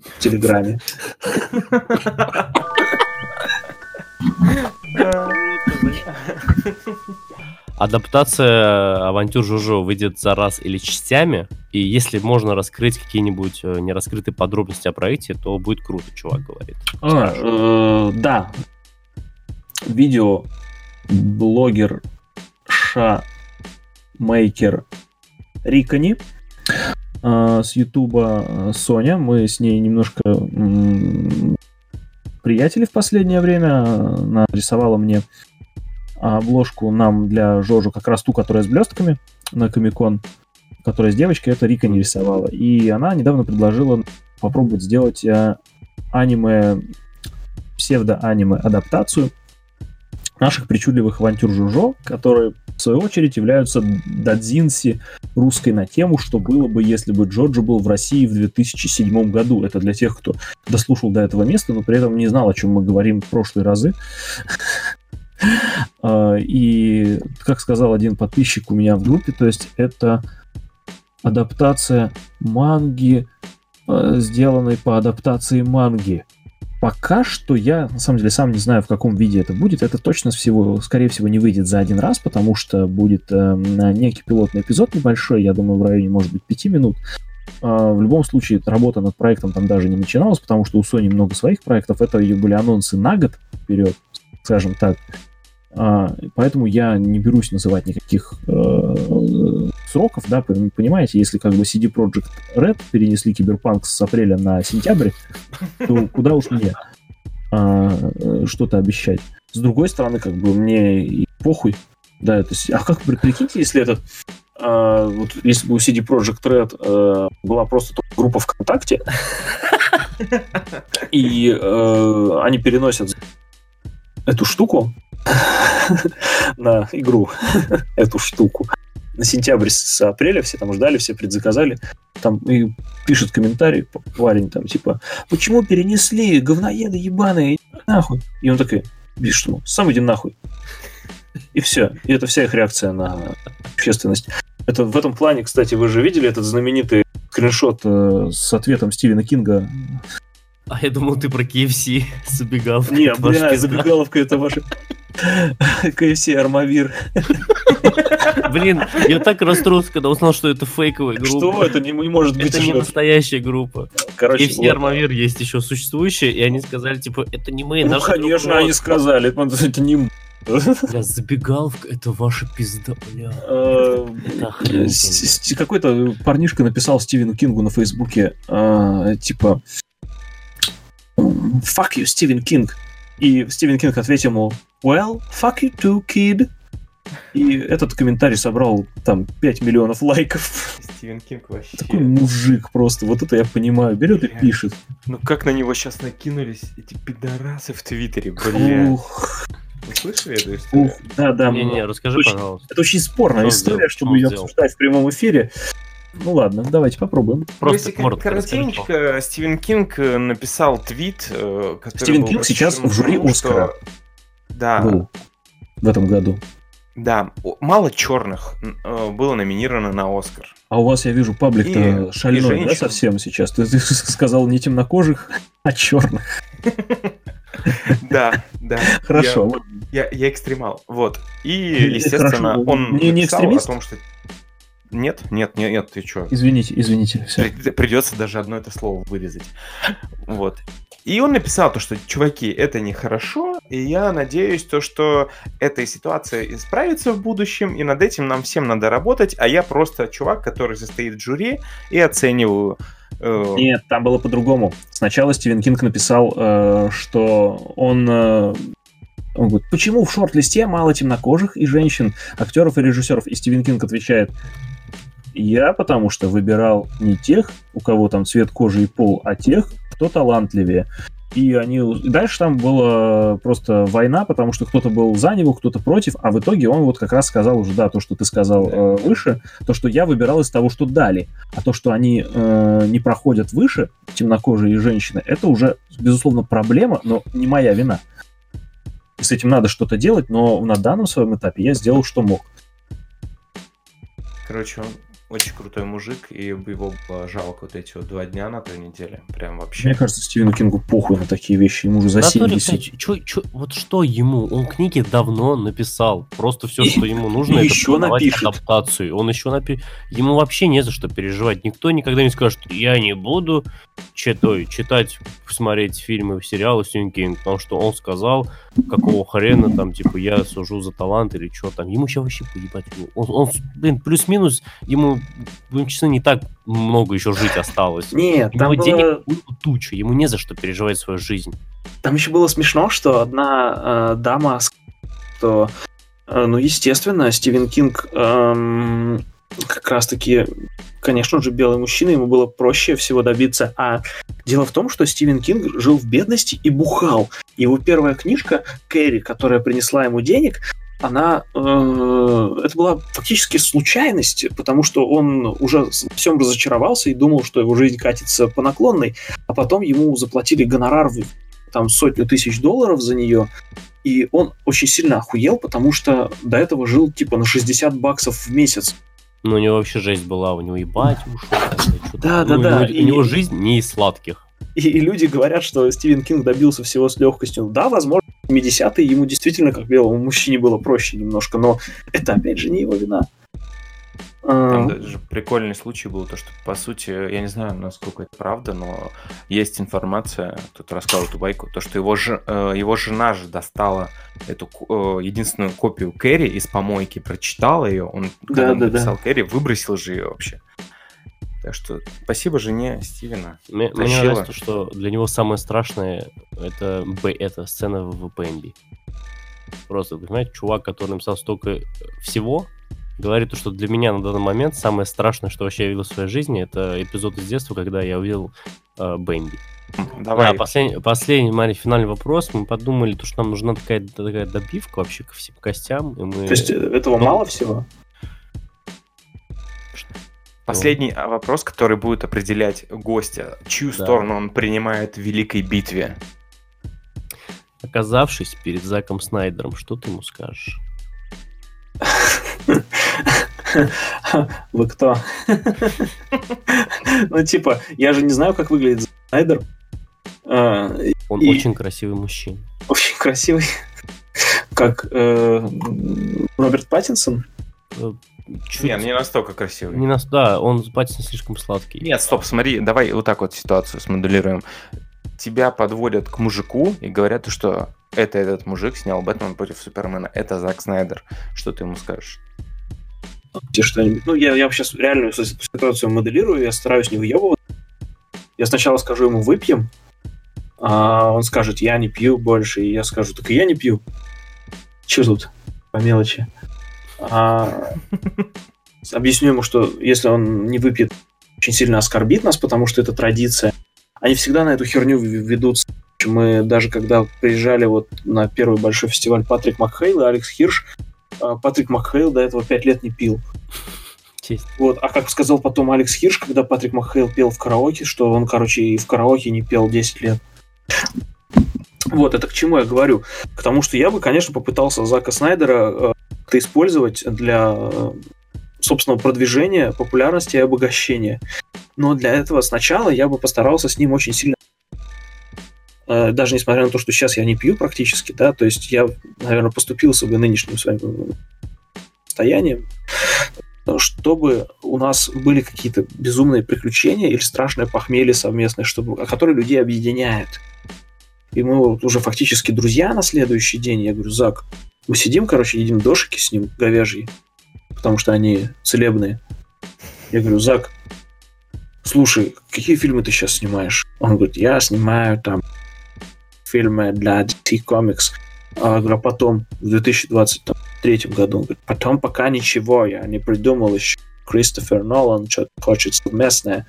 в Телеграме. Адаптация авантюр Жужо выйдет за раз или частями, и если можно раскрыть какие-нибудь э, нераскрытые подробности о проекте, то будет круто, чувак говорит. А, э, да. Видео блогер Ша Мейкер Рикони э, с Ютуба э, Соня. Мы с ней немножко приятели в последнее время. Она рисовала мне обложку нам для Жожу, как раз ту, которая с блестками на Комикон, которая с девочкой, это Рика не рисовала. И она недавно предложила попробовать сделать э, аниме, псевдо-аниме адаптацию наших причудливых авантюр Жужо, которые, в свою очередь, являются дадзинси русской на тему, что было бы, если бы Джоджо был в России в 2007 году. Это для тех, кто дослушал до этого места, но при этом не знал, о чем мы говорим в прошлые разы. А, и, как сказал один подписчик у меня в группе, то есть это адаптация манги, а, сделанной по адаптации манги. Пока что я, на самом деле, сам не знаю, в каком виде это будет. Это точно всего, скорее всего, не выйдет за один раз, потому что будет э, некий пилотный эпизод небольшой, я думаю, в районе, может быть, пяти минут. Э, в любом случае, работа над проектом там даже не начиналась, потому что у Sony много своих проектов. Это ее были анонсы на год вперед, скажем так. А, поэтому я не берусь называть никаких э, сроков, да, понимаете, если как бы CD Projekt Red перенесли Киберпанк с апреля на сентябрь, то куда уж мне а, что-то обещать. С другой стороны, как бы мне и похуй, да, это, а как прикиньте, если этот а, вот если бы у CD Projekt Red э, была просто группа ВКонтакте, и э, они переносят эту штуку на игру, эту штуку. На сентябрь с апреля все там ждали, все предзаказали. Там и пишет комментарий парень там, типа, почему перенесли, говноеды ебаные, нахуй. И он такой, видишь, что, сам иди нахуй. И все. И это вся их реакция на общественность. Это в этом плане, кстати, вы же видели этот знаменитый скриншот э, с ответом Стивена Кинга а я думал, ты про KFC забегаловка. Не, бля, забегаловка это ваша... KFC Армавир. Блин, я так расстроился, когда узнал, что это фейковая группа. Что? Это не, не может быть. Это не настоящая группа. Короче, KFC вот. Армавир есть еще существующая, и они сказали, типа, это не мы, Ну, конечно, они сказали, это не Бля, забегаловка, это ваша пизда, бля. Э, какой-то парнишка написал Стивену Кингу на Фейсбуке, э, типа, fuck you, Стивен Кинг. И Стивен Кинг ответил ему, well, fuck you too, kid. И этот комментарий собрал там 5 миллионов лайков. Стивен Кинг вообще. Такой мужик просто, вот это я понимаю, берет и пишет. Ну как на него сейчас накинулись эти пидорасы в Твиттере, бля. Ух. Вы слышали эту историю? Ух, да, да. Не-не, расскажи, очень, пожалуйста. Это очень спорная что история, сделал? чтобы ее обсуждать в прямом эфире. Ну ладно, давайте попробуем. Просто Если коротенько, Стивен Кинг э, написал твит, э, который Стивен Кинг сейчас в жюри Оскара. Да. Был в этом году. Да, мало черных э, было номинировано на Оскар. А у вас, я вижу, паблик-то шальной, да, совсем сейчас? Ты, ты сказал не темнокожих, а черных. Да, да. Хорошо. Я, я экстремал. Вот. И, естественно, он не, о том, что нет, нет, нет, нет, ты что? Извините, извините. Все. Придется даже одно это слово вырезать. Вот. И он написал то, что, чуваки, это нехорошо, и я надеюсь, то, что эта ситуация исправится в будущем, и над этим нам всем надо работать, а я просто чувак, который состоит в жюри и оцениваю э, нет, там было по-другому. Сначала Стивен Кинг написал, э, что он э, он говорит, почему в шорт-листе мало темнокожих и женщин, актеров и режиссеров? И Стивен Кинг отвечает, я потому что выбирал не тех, у кого там цвет кожи и пол, а тех, кто талантливее. и они... дальше там была просто война, потому что кто-то был за него, кто-то против, а в итоге он вот как раз сказал уже, да, то, что ты сказал э, выше, то, что я выбирал из того, что дали, а то, что они э, не проходят выше, темнокожие женщины, это уже, безусловно, проблема, но не моя вина. И с этим надо что-то делать, но на данном своем этапе я сделал, что мог. Короче, очень крутой мужик, и его было жалко вот эти вот два дня на той неделе. Прям вообще. Мне кажется, Стивену Кингу похуй на такие вещи, ему уже за Натуре, 70. блядь, чё- чё- вот что ему? Он книги давно написал. Просто все, что ему нужно, и это продавать напишет. адаптацию. Он еще напи... Ему вообще не за что переживать. Никто никогда не скажет, я не буду читай, читать, смотреть фильмы, сериалы Стивен Кинг, потому что он сказал, какого хрена там, типа, я сужу за талант или что там. Ему сейчас вообще поебать. Он, он, блин, плюс-минус, ему, блин, честно, не так много еще жить осталось. Нет, У там, него было- денег у- туча, ему не за что переживать свою жизнь. там еще было смешно, что одна э, дама, что, э, ну, естественно, Стивен Кинг эм, как раз-таки, конечно же, белый мужчина, ему было проще всего добиться. А дело в том, что Стивен Кинг жил в бедности и бухал. Его первая книжка «Кэрри», которая принесла ему денег, она э, это была фактически случайность, потому что он уже во всем разочаровался и думал, что его жизнь катится по наклонной, а потом ему заплатили гонорар в там сотню тысяч долларов за нее, и он очень сильно охуел, потому что до этого жил типа на 60 баксов в месяц. Ну, у него вообще жесть была, у него ебать или чё-то. Да, Ну, да, да, У него, и- у него жизнь не из сладких. И, и люди говорят, что Стивен Кинг добился всего с легкостью. Да, возможно, в 70-е ему действительно, как белому мужчине, было проще немножко, но это, опять же, не его вина. А, Там даже прикольный случай был, то что, по сути, я не знаю, насколько это правда, но есть информация, тут рассказывал эту байку, то, что его, же, э, его жена же достала эту э, единственную копию Кэрри из помойки, прочитала ее, он, когда он да, да. написал Кэрри, выбросил же ее вообще. Так что спасибо жене Стивена. Мне, мне Тащила. нравится, то, что для него самое страшное это, Б- это сцена в ПМБ. Просто, понимаете, чувак, который написал столько всего, говорит, то, что для меня на данный момент самое страшное, что вообще я видел в своей жизни, это эпизод из детства, когда я увидел э, Бэмби. Давай. А, послед- последний, маленький финальный вопрос. Мы подумали, то, что нам нужна такая, такая добивка вообще ко всем костям. И мы... То есть э, этого ну, мало всего? Последний а, вопрос, который будет определять гостя, чью Да. сторону он принимает в великой битве. Оказавшись перед Заком Снайдером, что ты ему скажешь? Вы кто? Ну, типа, я же не знаю, как выглядит Зак Снайдер. А, Он очень красивый мужчина. Очень красивый. Как э, Роберт Паттинсон. Чуть- Не, не настолько красивый. Не нас, да, он Паттинсон слишком сладкий. Нет, стоп, смотри, давай вот так вот ситуацию смоделируем. Тебя подводят к мужику и говорят, что это этот мужик снял Бэтмен против Супермена. Это Зак Снайдер. Что ты ему скажешь? Где что-нибудь. Ну, я, я сейчас реальную ситуацию моделирую, я стараюсь не въебывать. Я сначала скажу ему «выпьем», а он скажет «я не пью больше», и я скажу «так и я не пью». Че тут по мелочи? А, объясню ему, что если он не выпьет, очень сильно оскорбит нас, потому что это традиция. Они всегда на эту херню ведутся. Мы даже когда приезжали вот на первый большой фестиваль Патрик Макхейл и Алекс Хирш, а, Патрик Макхейл до этого пять лет не пил. Честь. Вот, а как сказал потом Алекс Хирш, когда Патрик Макхейл пел в караоке, что он, короче, и в караоке не пел 10 лет. Вот, это к чему я говорю? К тому, что я бы, конечно, попытался Зака Снайдера э, как-то использовать для э, собственного продвижения, популярности и обогащения. Но для этого сначала я бы постарался с ним очень сильно э, даже несмотря на то, что сейчас я не пью практически, да, то есть я, наверное, поступился бы нынешним своим э, состоянием, чтобы у нас были какие-то безумные приключения или страшное похмелье совместное, чтобы, которые людей объединяет. И мы вот уже фактически друзья на следующий день. Я говорю, Зак, мы сидим, короче, едим дошики с ним говяжьи, потому что они целебные. Я говорю, Зак, слушай, какие фильмы ты сейчас снимаешь? Он говорит, я снимаю там фильмы для DC Comics. А, говорю, а потом, в 2023 году, он говорит, потом пока ничего, я не придумал еще. Кристофер Нолан что-то хочет совместное.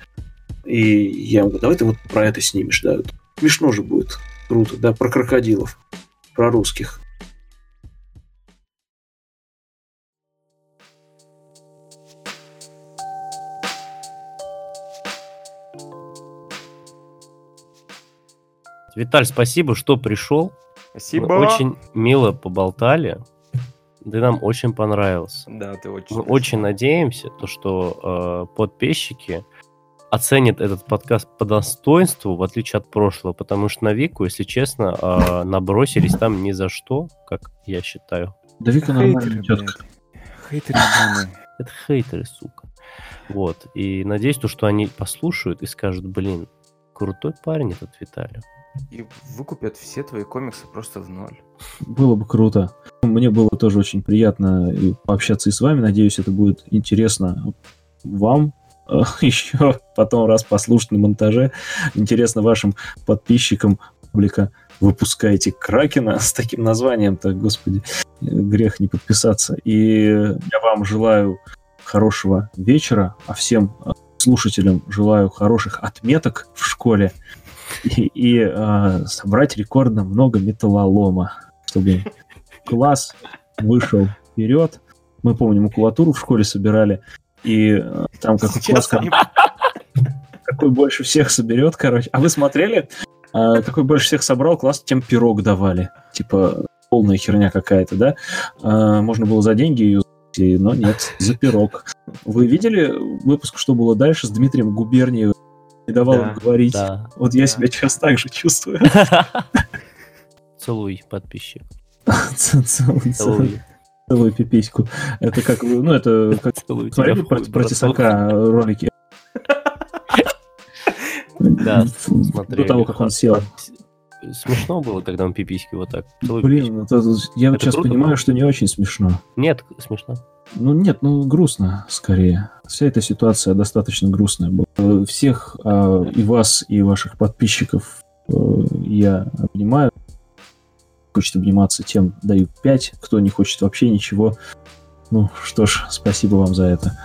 И я ему говорю, давай ты вот про это снимешь, да. Смешно же будет. Круто, да, про крокодилов. Про русских. Виталь, спасибо, что пришел. Спасибо. Мы очень мило поболтали. Ты нам очень понравился. Да, ты очень... Мы очень надеемся, то, что э, подписчики оценят этот подкаст по достоинству, в отличие от прошлого, потому что на Вику, если честно, э, набросились там ни за что, как я считаю. Да Вика нормальная Хейтеры, тетка. блядь. Хейтеры. Это хейтеры, сука. Вот. И надеюсь, то, что они послушают и скажут, блин, крутой парень этот Виталий. И выкупят все твои комиксы просто в ноль. Было бы круто. Мне было тоже очень приятно и пообщаться и с вами. Надеюсь, это будет интересно вам. э, Еще потом раз послушать на монтаже. Интересно вашим подписчикам публика. Выпускаете Кракена с таким названием-то, господи, э, грех не подписаться. И я вам желаю хорошего вечера, а всем э, слушателям желаю хороших отметок в школе и, и, э, собрать рекордно много металлолома, чтобы класс вышел вперед. Мы помним, макулатуру в школе собирали, и э, там как класс, какой больше всех соберет, короче. А вы смотрели? А, какой больше всех собрал класс, тем пирог давали. Типа полная херня какая-то, да? А, можно было за деньги ее но нет, за пирог. Вы видели выпуск, что было дальше с Дмитрием Губерниевым? Не давал Да. им говорить. Да. Вот я Да. себя сейчас так же чувствую. Целуй, подписчик. Целый- Целуй. Целую пипиську. Это как, ну это как Целуй смотрели про. Тесака ролики? Да, До того, как он сел. Смешно было, когда он пиписьки вот так. Целуй Блин, это- я Это сейчас понимаю, было? что не очень смешно. Нет, смешно. Ну нет, ну грустно скорее. Вся эта ситуация достаточно грустная была. Э, Всех а, и вас, и ваших подписчиков э, я обнимаю. Хочет обниматься, тем даю 5. Кто не хочет вообще ничего. Ну что ж, спасибо вам за это.